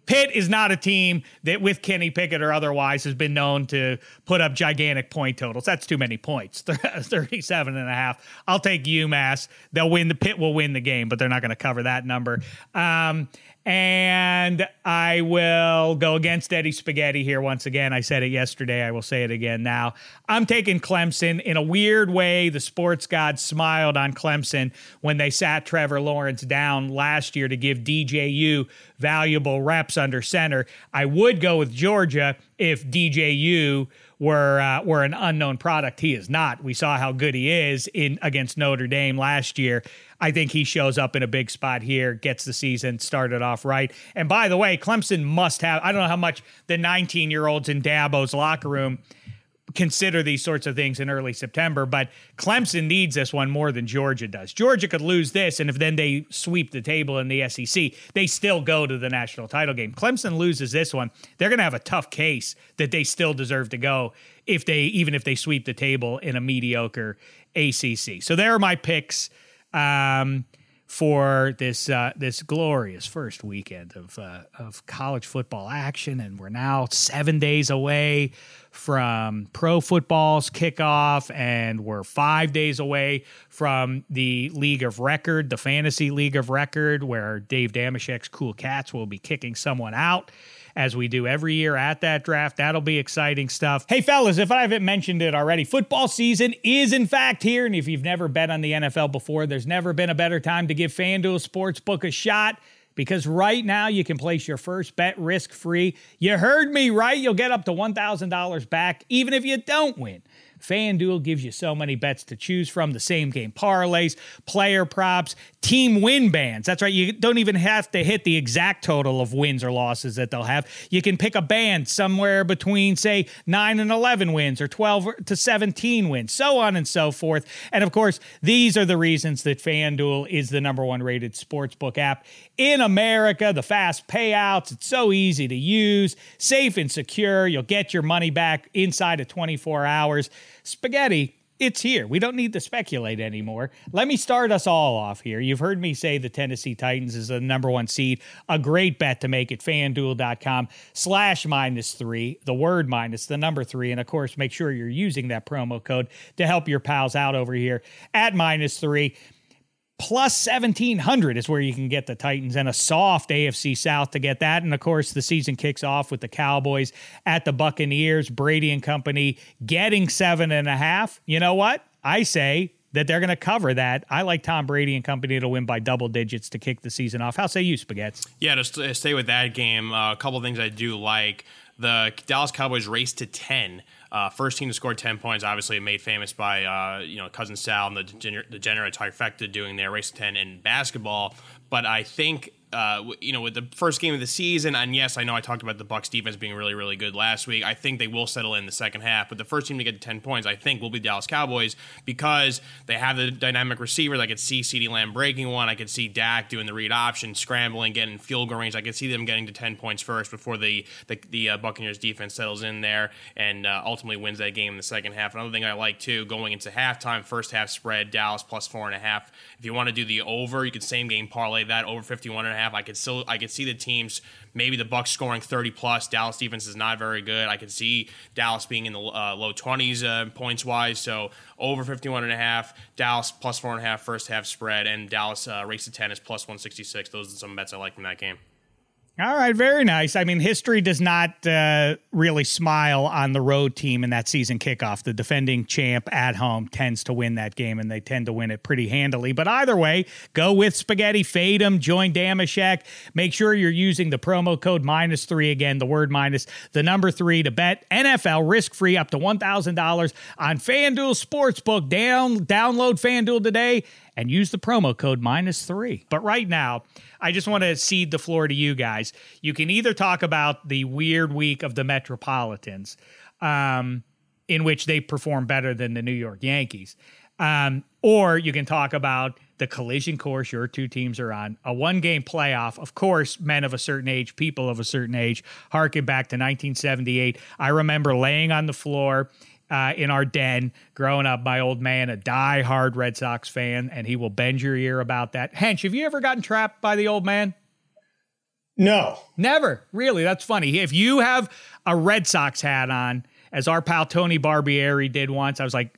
Pitt is not a team that, with Kenny Pickett or otherwise, has been known to put up gigantic point totals. That's too many points. 37 and a half. I'll take UMass. They'll win. The Pitt will win the game, but they're not going to cover that number. Um, and I will go against Eddie Spaghetti here once again. I said it yesterday. I will say it again now. I'm taking Clemson. In a weird way, the sports gods smiled on Clemson when they sat Trevor Lawrence down last year to give DJU valuable reps under center. I would go with Georgia if DJU were uh, were an unknown product. He is not. We saw how good he is in against Notre Dame last year. I think he shows up in a big spot here, gets the season started off right. And by the way, Clemson must have. I don't know how much the 19 year olds in Dabo's locker room consider these sorts of things in early September, but Clemson needs this one more than Georgia does. Georgia could lose this, and if then they sweep the table in the SEC, they still go to the national title game. Clemson loses this one, they're going to have a tough case that they still deserve to go if they even if they sweep the table in a mediocre ACC. So there are my picks. Um, for this uh, this glorious first weekend of uh, of college football action, and we're now seven days away from pro football's kickoff, and we're five days away from the League of Record, the Fantasy League of Record, where Dave Dameshek's Cool Cats will be kicking someone out as we do every year at that draft. That'll be exciting stuff. Hey, fellas, if I haven't mentioned it already, football season is in fact here. And if you've never bet on the NFL before, there's never been a better time to give FanDuel Sportsbook a shot because right now you can place your first bet risk free. You heard me right. You'll get up to $1,000 back even if you don't win. FanDuel gives you so many bets to choose from the same game parlays, player props, team win bands. That's right. You don't even have to hit the exact total of wins or losses that they'll have. You can pick a band somewhere between, say, 9 and 11 wins or 12 to 17 wins, so on and so forth. And of course, these are the reasons that FanDuel is the number one rated sportsbook app in America. The fast payouts, it's so easy to use, safe and secure. You'll get your money back inside of 24 hours. Spaghetti, it's here. We don't need to speculate anymore. Let me start us all off here. You've heard me say the Tennessee Titans is the number one seed. A great bet to make at fanduel.com slash minus three, the word minus the number three. And of course, make sure you're using that promo code to help your pals out over here at minus three plus 1700 is where you can get the Titans and a soft AFC South to get that. And of course, the season kicks off with the Cowboys at the Buccaneers, Brady and company getting seven and a half. You know what? I say that they're going to cover that. I like Tom Brady and company to win by double digits to kick the season off. How say you, Spaghetti? Yeah, to stay with that game, uh, a couple things I do like. The Dallas Cowboys race to 10 uh, first team to score 10 points, obviously made famous by, uh, you know, Cousin Sal and the, degener- degenerate trifecta doing their race to 10 in basketball. But I think uh, you know, with the first game of the season, and yes, I know I talked about the Bucks defense being really, really good last week. I think they will settle in the second half, but the first team to get to ten points, I think, will be Dallas Cowboys because they have the dynamic receiver. I could see CeeDee Lamb breaking one. I could see Dak doing the read option, scrambling, getting field goal range. I could see them getting to ten points first before the the, the uh, Buccaneers defense settles in there and uh, ultimately wins that game in the second half. Another thing I like too, going into halftime, first half spread, Dallas plus four and a half. If you want to do the over, you could same game parlay that over 51 and a half. I could still I could see the teams maybe the Bucks scoring 30 plus. Dallas defense is not very good. I could see Dallas being in the uh, low 20s uh, points wise. So over 51 and a half, Dallas plus four and a half first half spread, and Dallas uh, race to 10 is plus 166. Those are some bets I like in that game. All right, very nice. I mean, history does not uh, really smile on the road team in that season kickoff. The defending champ at home tends to win that game, and they tend to win it pretty handily. But either way, go with Spaghetti, fade them, join Dameshek. Make sure you're using the promo code minus three again, the word minus, the number three to bet NFL risk free up to $1,000 on FanDuel Sportsbook. Down, download FanDuel today and use the promo code minus three. But right now, I just want to cede the floor to you guys. You can either talk about the weird week of the Metropolitans, um, in which they perform better than the New York Yankees, um, or you can talk about the collision course your two teams are on, a one game playoff. Of course, men of a certain age, people of a certain age, harken back to 1978. I remember laying on the floor uh, in our den growing up. My old man, a die-hard Red Sox fan, and he will bend your ear about that. Hench, have you ever gotten trapped by the old man? No, never. Really, that's funny. If you have a Red Sox hat on, as our pal Tony Barbieri did once, I was like,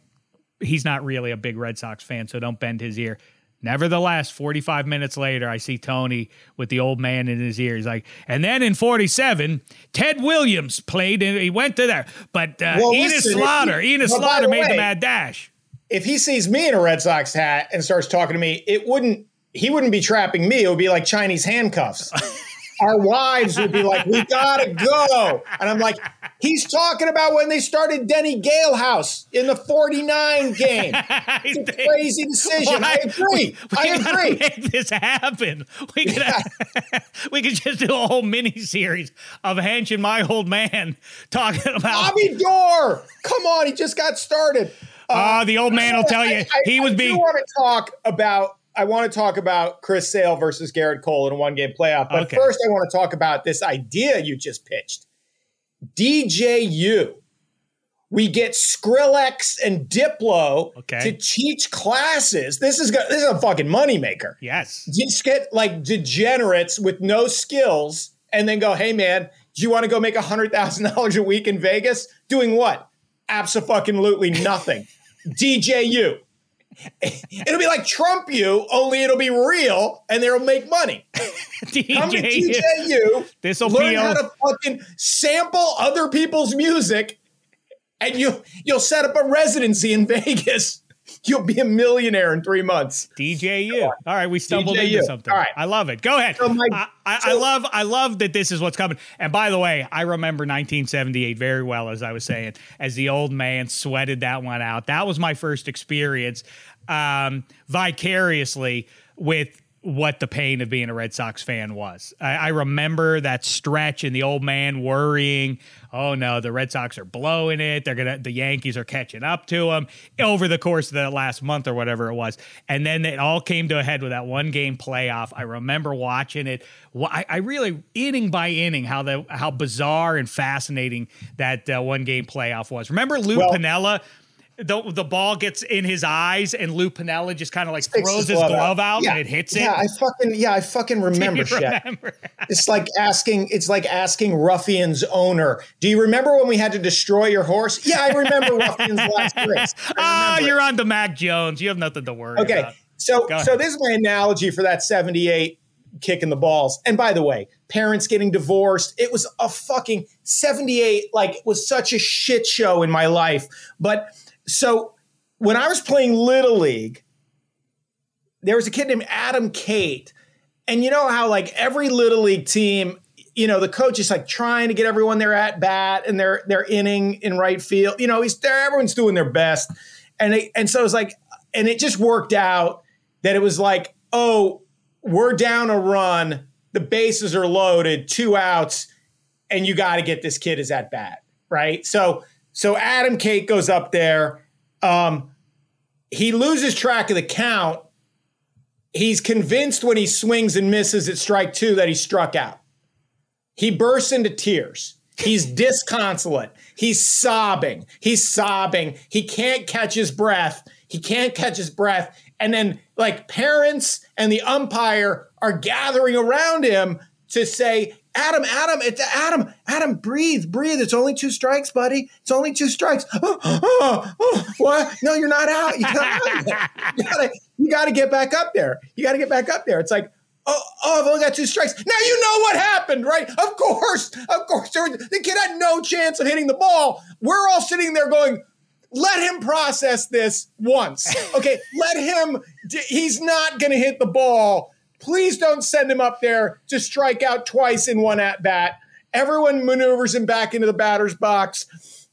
he's not really a big Red Sox fan, so don't bend his ear. Nevertheless, 45 minutes later, I see Tony with the old man in his ear. He's like, and then in 47, Ted Williams played and he went to there. But uh, well, Enos listen, Slaughter, he, Enos Slaughter made way, the mad dash. If he sees me in a Red Sox hat and starts talking to me, it wouldn't, he wouldn't be trapping me. It would be like Chinese handcuffs. our wives would be like, "We gotta go," and I'm like, "He's talking about when they started Denny Galehouse in the '49 game. It's a crazy decision. Well, I, I, agree. We, we I agree. Make this happen. We could yeah. we could just do a whole mini series of Hench and my old man talking about Bobby Doerr. Come on, he just got started. Uh, uh the old man will tell you I, he was being. I want to talk about I want to talk about Chris Sale versus Gerrit Cole in a one game playoff. But okay. first, I want to talk about this idea you just pitched DJU. We get Skrillex and Diplo okay. to teach classes. This is this is a fucking moneymaker. Yes. Just get like degenerates with no skills and then go, hey man, do you want to go make $100,000 a week in Vegas? Doing what? Absolutely nothing. DJU. It'll be like Trump you, only it'll be real and they'll make money. DJ Come to DJU. This will learn how to fucking sample other people's music, and you you'll set up a residency in Vegas. You'll be a millionaire in three months. DJU. All right, we stumbled DJU. into something. All right, I love it. Go ahead. So my, I, I, so, I, love I love that this is what's coming. And by the way, I remember 1978 very well, as I was saying, as the old man sweated that one out. That was my first experience um, vicariously with what the pain of being a Red Sox fan was. I, I, remember that stretch and the old man worrying, oh no, the Red Sox are blowing it. They're gonna the Yankees are catching up to them over the course of the last month or whatever it was. And then it all came to a head with that one game playoff. I remember watching it. I, I really inning by inning how the how bizarre and fascinating that uh, one game playoff was. Remember Lou well, Piniella the the ball gets in his eyes and Lou Piniella just kind of like throws his glove, glove out, yeah. and it hits it. Yeah, I fucking yeah, I fucking remember, remember? it's like asking it's like asking Ruffian's owner, "Do you remember when we had to destroy your horse?" Yeah, I remember Ruffian's last race. Ah, oh, you're on to Mac Jones. You have nothing to worry okay. about. So so this is my analogy for that 78 kicking the balls. And by the way, parents getting divorced, it was a fucking 78 like was such a shit show in my life. But so when I was playing Little League, there was a kid named Adam Kate. And you know how like every Little League team, you know, the coach is like trying to get everyone there at bat and they're they're inning in right field. You know, he's there, everyone's doing their best. And it, and so it was like, and it just worked out that it was like, oh, we're down a run, the bases are loaded, two outs, and you got to get this kid is at bat, right? So so Adam Cate goes up there. Um, he loses track of the count. He's convinced when he swings and misses at strike two that he struck out. He bursts into tears. He's disconsolate. He's sobbing. He's sobbing. He can't catch his breath. He can't catch his breath. And then, like, parents and the umpire are gathering around him to say, Adam, Adam, it's Adam, Adam, breathe, breathe. It's only two strikes, buddy. It's only two strikes. Oh, oh, oh, what? No, you're not out. You gotta, you gotta, you gotta get back up there. You gotta get back up there. It's like, oh, oh, I've only got two strikes. Now you know what happened, right? Of course, of course. The kid had no chance of hitting the ball. We're all sitting there going, let him process this once. Okay, let him, he's not going to hit the ball. Please don't send him up there to strike out twice in one at bat. Everyone maneuvers him back into the batter's box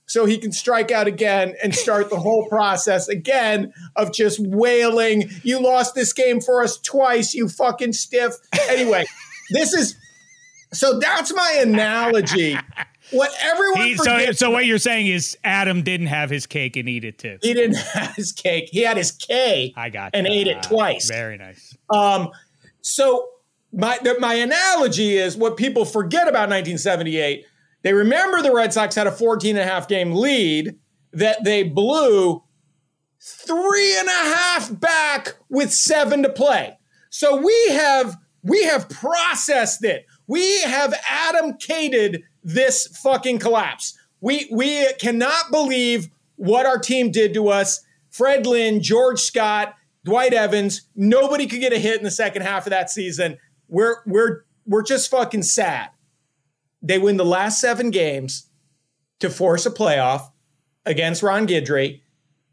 so he can strike out again and start the whole process again of just wailing, You lost this game for us twice, you fucking stiff. Anyway, this is so that's my analogy. What everyone he, so so what you're saying is Adam didn't have his cake and eat it too. He didn't have his cake. He had his K. I got and you. ate it twice. Very nice. Um, so my my analogy is what people forget about 1978 they remember the Red Sox had a 14 and a half game lead that they blew three and a half back with seven to play. So we have we have processed it. We have Adam Cated this fucking collapse. We we cannot believe what our team did to us. Fred Lynn, George Scott, Dwight Evans, nobody could get a hit in the second half of that season. We're we're we're just fucking sad. They win the last seven games to force a playoff against Ron Guidry,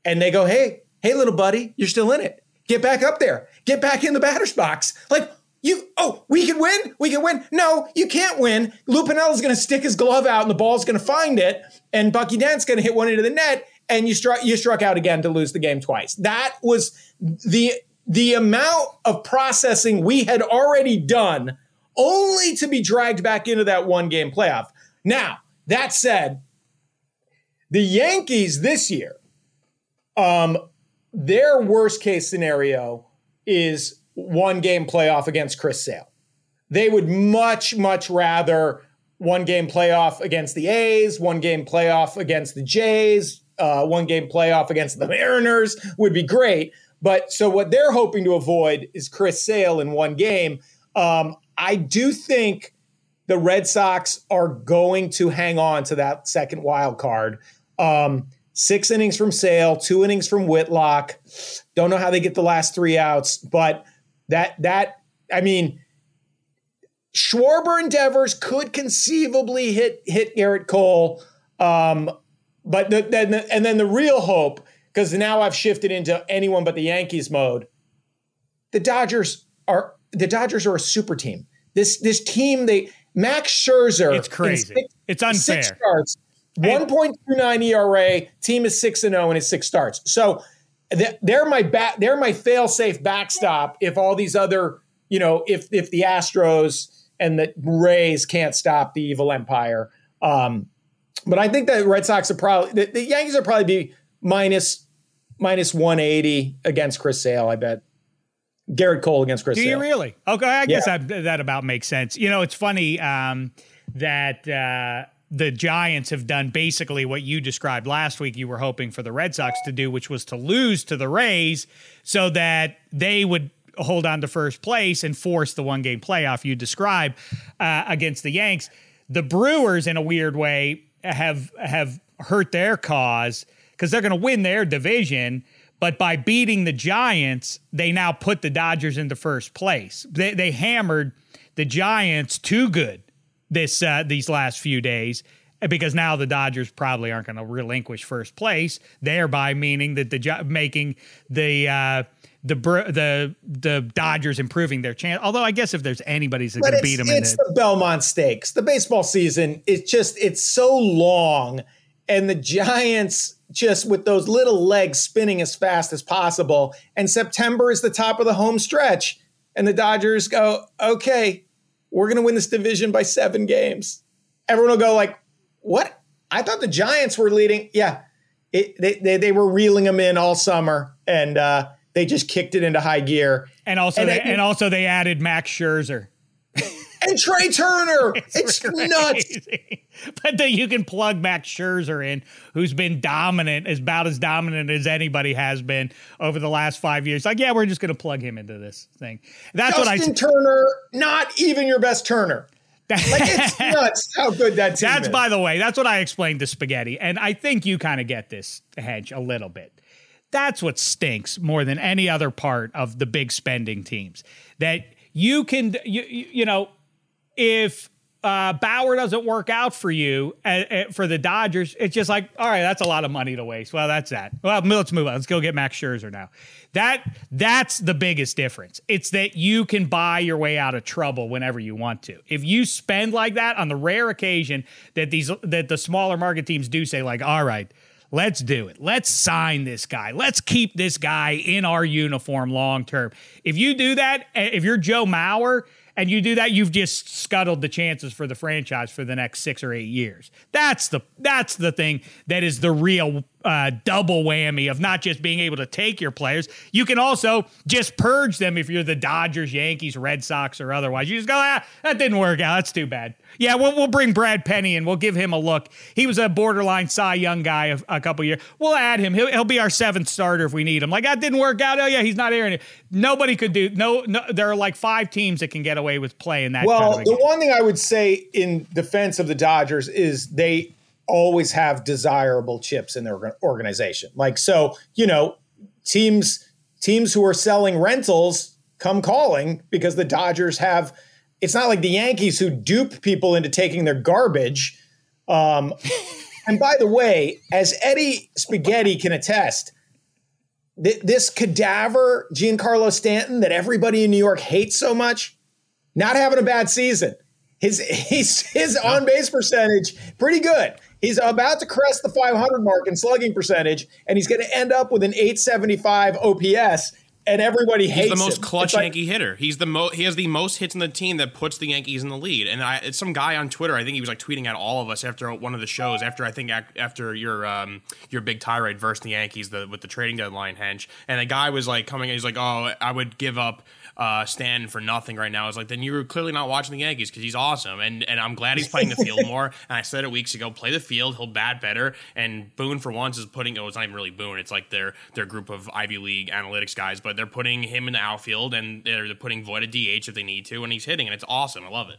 and they go, "Hey, hey, little buddy, you're still in it. Get back up there. Get back in the batter's box." Like you, oh, we can win. We can win. No, you can't win. Lou Piniella's going to stick his glove out, and the ball's going to find it, and Bucky Dent's going to hit one into the net, and you struck you struck out again to lose the game twice. That was the the amount of processing we had already done only to be dragged back into that one game playoff. Now, that said, the Yankees this year, um, their worst case scenario is one game playoff against Chris Sale. They would much, much rather one game playoff against the A's, one game playoff against the Jays, uh, one game playoff against the Mariners would be great. But so what they're hoping to avoid is Chris Sale in one game. Um, I do think the Red Sox are going to hang on to that second wild card. Um, six innings from Sale, two innings from Whitlock. Don't know how they get the last three outs, but that that I mean, Schwarber and could conceivably hit hit Gerrit Cole, um, but the, then the, and then the real hope because now I've shifted into anyone but the Yankees mode. The Dodgers are the Dodgers are a super team. This this team, they Max Scherzer. It's crazy. Six, it's unfair. Six starts, one point two nine ERA. Team is six and zero and it's six starts. So they're my back. They're my fail safe backstop. If all these other, you know, if if the Astros and the Rays can't stop the evil empire. Um, but I think that Red Sox are probably the, the Yankees are probably be minus minus one eighty against Chris Sale. I bet. Gerrit Cole against Chris. Do Sale. you really? Okay, I guess yeah. that about makes sense. You know, it's funny um, that uh, the Giants have done basically what you described last week. You were hoping for the Red Sox to do, which was to lose to the Rays, so that they would hold on to first place and force the one game playoff you describe uh, against the Yanks. The Brewers, in a weird way, have have hurt their cause because they're going to win their division but by beating the Giants, they now put the Dodgers into first place. They, they hammered the Giants too good this uh, these last few days because now the Dodgers probably aren't going to relinquish first place, thereby meaning that the making the uh, the the the Dodgers improving their chance. Although I guess if there's anybody's going to beat them, it's in the, the Belmont Stakes. The baseball season it's just it's so long, and the Giants just with those little legs spinning as fast as possible. And September is the top of the home stretch. And the Dodgers go, okay, we're going to win this division by seven games. Everyone will go like, what? I thought the Giants were leading. Yeah, it, they, they, they were reeling them in all summer, and uh, they just kicked it into high gear. And also, and, they, and also they added Max Scherzer and Trea Turner. It's, it's nuts. But then you can plug Max Scherzer in, who's been dominant, as about as dominant as anybody has been over the last five years. Like, yeah, we're just going to plug him into this thing. That's Justin what I. Turner, not even your best Turner. like it's nuts how good that team That's is. by the way, that's what I explained to Spaghetti, and I think you kind of get this hedge a little bit. That's what stinks more than any other part of the big spending teams. That you can you you know if uh, Bauer doesn't work out for you uh, uh, for the Dodgers, it's just like, all right, that's a lot of money to waste. Well, that's that. Well, let's move on. Let's go get Max Scherzer now. That that's the biggest difference. It's that you can buy your way out of trouble whenever you want to. If you spend like that on the rare occasion that these that the smaller market teams do say, like, all right, Let's do it. Let's sign this guy. Let's keep this guy in our uniform long term. If you do that, eh, if you're Joe Mauer and you do that, you've just scuttled the chances for the franchise for the next six or eight years. That's the that's the thing that is the real uh, double whammy of not just being able to take your players, you can also just purge them if you're the Dodgers, Yankees, Red Sox, or otherwise. You just go, ah, that didn't work out. That's too bad. Yeah, we'll, we'll bring Brad Penny and we'll give him a look. He was a borderline Cy Young guy a, a couple years. We'll add him. He'll, he'll be our seventh starter if we need him. Like that didn't work out. Oh yeah, he's not airing it. Nobody could do. No, no. There are like five teams that can get away with playing that. Well, kind of the one thing I would say in defense of the Dodgers is they always have desirable chips in their organization. Like so, you know, teams teams who are selling rentals come calling because the Dodgers have it's not like the Yankees who dupe people into taking their garbage. Um, and by the way, as Eddie Spaghetti can attest, th- this cadaver Giancarlo Stanton that everybody in New York hates so much, not having a bad season. His his his on base percentage pretty good. He's about to crest the 500 mark in slugging percentage, and he's going to end up with an 875 OPS. And everybody he's hates the most him. clutch like- Yankee hitter. He's the mo- he has the most hits in the team that puts the Yankees in the lead. And I, it's some guy on Twitter. I think he was like tweeting at all of us after one of the shows. After I think after your um your big tirade versus the Yankees the, with the trading deadline hench. And the guy was like coming. He's like, oh, I would give up uh, Stanton for nothing right now. I was like, then you're clearly not watching the Yankees because he's awesome, and and I'm glad he's playing the field more. And I said it weeks ago, play the field, he'll bat better. And Boone for once is putting. Oh, it's not even really Boone. It's like their their group of Ivy League analytics guys, but they're putting him in the outfield and they're, they're putting Voit at DH if they need to, and he's hitting, and it's awesome. I love it.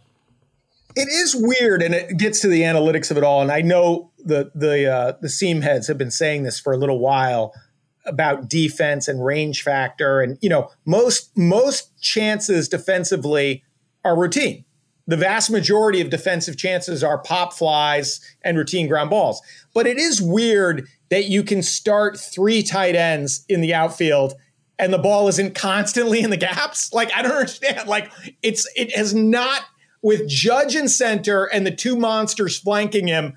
it is weird and it gets to the analytics of it all and i know the the uh, the seam heads have been saying this for a little while about defense and range factor. And you know most most chances defensively are routine. The vast majority of defensive chances are pop flies and routine ground balls. But it is weird that you can start three tight ends in the outfield and the ball isn't constantly in the gaps. Like i don't understand. Like it's it has not with Judge and center and the two monsters flanking him,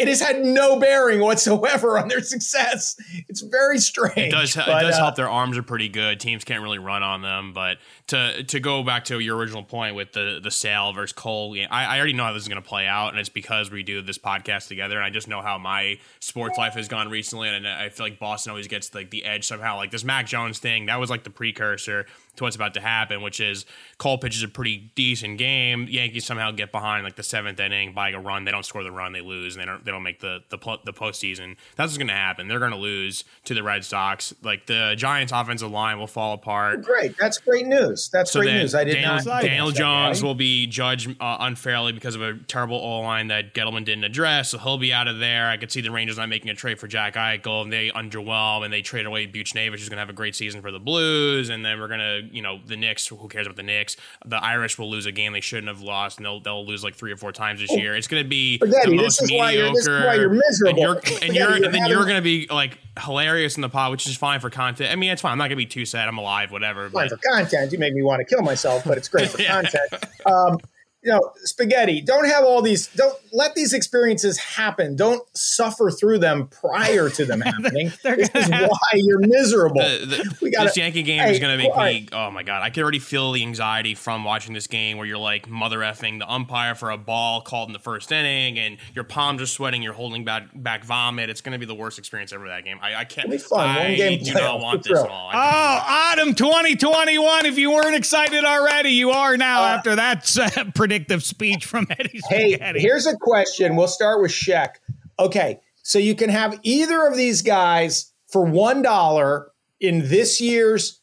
it has had no bearing whatsoever on their success. It's very strange. It does. but, it does uh, help. Their arms are pretty good. Teams can't really run on them. But to to go back to your original point with the the Sale versus Cole, I, I already know how this is going to play out, and it's because we do this podcast together, and I just know how my sports life has gone recently, and I feel like Boston always gets like the edge somehow. Like this Mac Jones thing, that was like the precursor to what's about to happen, which is Cole pitches a pretty decent game. Yankees somehow get behind like the seventh inning, buying a run. They don't score the run, they lose, and they don't they don't make the the the postseason. That's what's going to happen. They're going to lose to the Red Sox. Like the Giants' offensive line will fall apart. Great. That's great news. That's great then news. I did Daniel, not. know Daniel that, Jones Gary. will be judged uh, unfairly because of a terrible O line that Gettleman didn't address. So he'll be out of there. I could see the Rangers not making a trade for Jack Eichel, and they underwhelm, and they trade away Buchnevich, who's going to have a great season for the Blues, and then we're going to, you know, the Knicks. Who cares about the Knicks? The Irish will lose a game they shouldn't have lost, and they'll they'll lose like three or four times this year. It's going to be the most you're- this is mediocre. why you're miserable. And you're and you're, you're and then having- you're going to be like hilarious in the pod, which is fine for content. I mean, it's fine. I'm not going to be too sad. I'm alive, whatever. fine But for content. You make me want to kill myself, but it's great for content. Um, you know, spaghetti. Don't have all these. Don't let these experiences happen. Don't suffer through them prior to them happening. This is gonna have- why you're miserable. the, the, we got this Yankee game Hey, is going to make all me. Oh my god! I can already feel the anxiety from watching this game, where you're like mother effing the umpire for a ball called in the first inning, and your palms are sweating. You're holding back back vomit. It's going to be the worst experience ever. That game. I, I can't. It'll be fun. One I game do playoff. not want this thrill. at all. I Oh, autumn 2021. If you weren't excited already, you are now after that uh, predictive speech from Eddie Hey, Spaghetti. here's a question. We'll start with Sheck. Okay, so you can have either of these guys for one dollar in this year's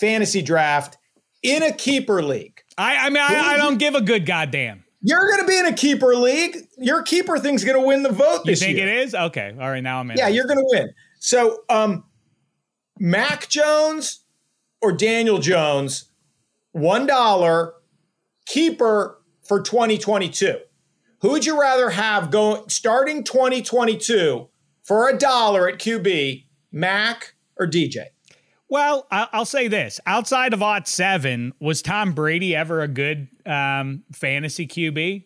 fantasy draft in a keeper league. I, I mean, I, I don't give a good goddamn. You're going to be in a keeper league. Your keeper thing's going to win the vote You this think year. it is? Okay. All right. Now I'm in. Yeah, you're going to win. So, um, Mac Jones or Daniel Jones, $1 keeper for 2022. Who would you rather have going starting 2022 for a dollar at QB, Mac or DJ? Well, I'll say this: outside of Ot Seven, was Tom Brady ever a good um, fantasy QB?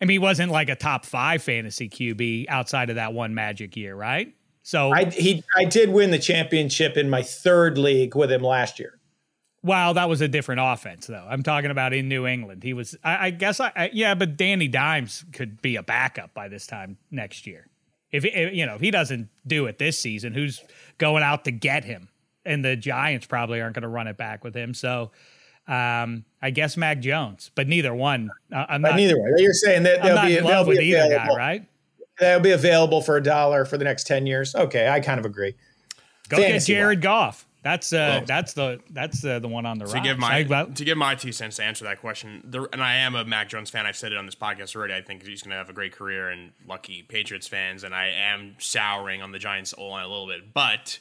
I mean, he wasn't like a top five fantasy QB outside of that one magic year, right? So I he I did win the championship in my third league with him last year. Well, that was a different offense, though. I'm talking about in New England. He was, I, I guess, I, I, yeah, but Danny Dimes could be a backup by this time next year. If, if you know if he doesn't do it this season, who's going out to get him? And the Giants probably aren't going to run it back with him. So um, I guess Mac Jones, but neither one. Uh, I'm but not. Neither one. You're saying that they'll be, they'll with be either guy, right? They'll be available for a dollar for the next ten years. Okay, I kind of agree. Go Fantasy get Jared. Goff. That's uh, well, that's the that's uh, the one on the right to give my to give my two cents to answer that question. The, and I am a Mac Jones fan. I've said it on this podcast already. I think he's going to have a great career, and lucky Patriots fans. And I am souring on the Giants O line a little bit, but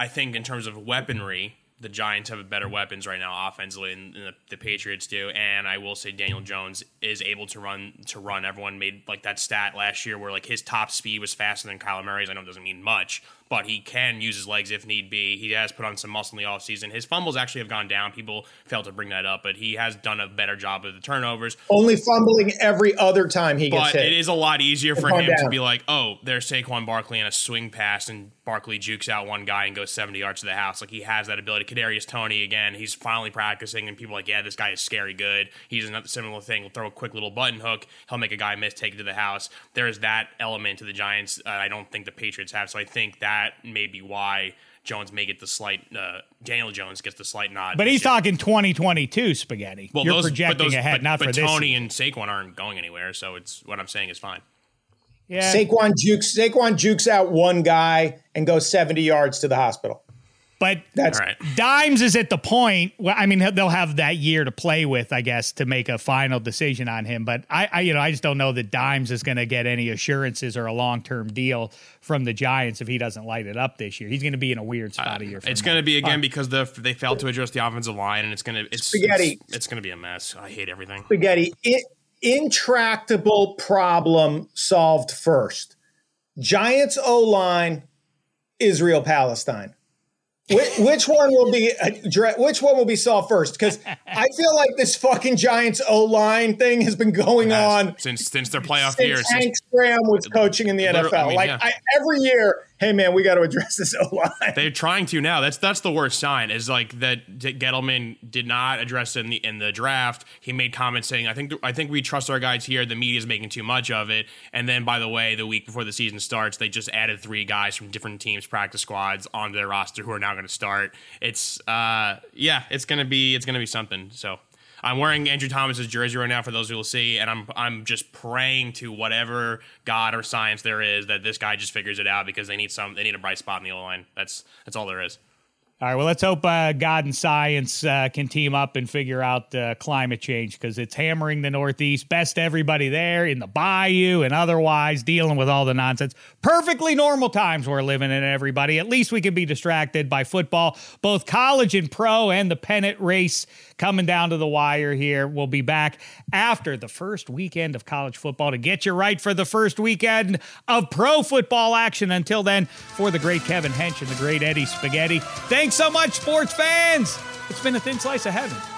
I think in terms of weaponry, the Giants have better weapons right now offensively than the, the, Patriots do. And I will say Daniel Jones is able to run to run. Everyone made like that stat last year where like his top speed was faster than Kyler Murray's. I know it doesn't mean much, but he can use his legs if need be. He has put on some muscle in the offseason. His fumbles actually have gone down. People fail to bring that up, but he has done a better job of the turnovers. Only fumbling every other time he gets but hit. it is a lot easier for him down. to be like, oh, there's Saquon Barkley in a swing pass, and Barkley jukes out one guy and goes 70 yards to the house. Like he has that ability. Kadarius Toney again, he's finally practicing, and people are like, yeah, this guy is scary good. He's another similar thing. He'll throw a quick little button hook. He'll make a guy miss, take it to the house. There is that element to the Giants. Uh, I don't think the Patriots have. So I think that may be why why Jones may get the slight. Uh, Daniel Jones gets the slight nod. But he's year. talking 2022 spaghetti. Well, You're those, projecting those, ahead, but, not but for Toney this. and Saquon aren't going anywhere, so it's what I'm saying is fine. Yeah, Saquon jukes Saquon jukes out one guy and goes 70 yards to the hospital. But that's right. Dimes is at the point. Where, I mean, they'll have that year to play with, I guess, to make a final decision on him. But I, I you know, I just don't know that Dimes is going to get any assurances or a long term deal from the Giants if he doesn't light it up this year. He's going to be in a weird spot uh, a year. it's going to be again uh, because the, they failed to address the offensive line, and it's going to it's spaghetti. It's, it's going to be a mess. I hate everything. Spaghetti. It, intractable problem solved first. Giants O line, Israel Palestine which, one will be uh, which one will be solved first? Because I feel like this fucking Giants O line thing has been going on since since their playoff since years. Hank Graham was coaching in the NFL. I mean, like yeah. I, every year, hey man, we got to address this O line. They're trying to now. That's that's the worst sign. Is like that Gettleman did not address in the in the draft. He made comments saying, "I think I think we trust our guys here. The media is making too much of it." And then, by the way, the week before the season starts, they just added three guys from different teams' practice squads onto their roster who are now going to start. It's uh yeah, it's gonna be it's gonna be something. So I'm wearing Andrew Thomas's jersey right now for those who will see, and I'm I'm just praying to whatever God or science there is that this guy just figures it out because they need some they need a bright spot in the O line. That's that's all there is. All right. Well, let's hope uh, God and science uh, can team up and figure out uh, climate change because it's hammering the Northeast. Best everybody there in the bayou and otherwise dealing with all the nonsense. Perfectly normal times we're living in, everybody. At least we can be distracted by football, both college and pro, and the pennant race coming down to the wire here. We'll be back after the first weekend of college football to get you right for the first weekend of pro football action. Until then, for the great Kevin Hench and the great Eddie Spaghetti, Thanks so much, sports fans. It's been a thin slice of heaven.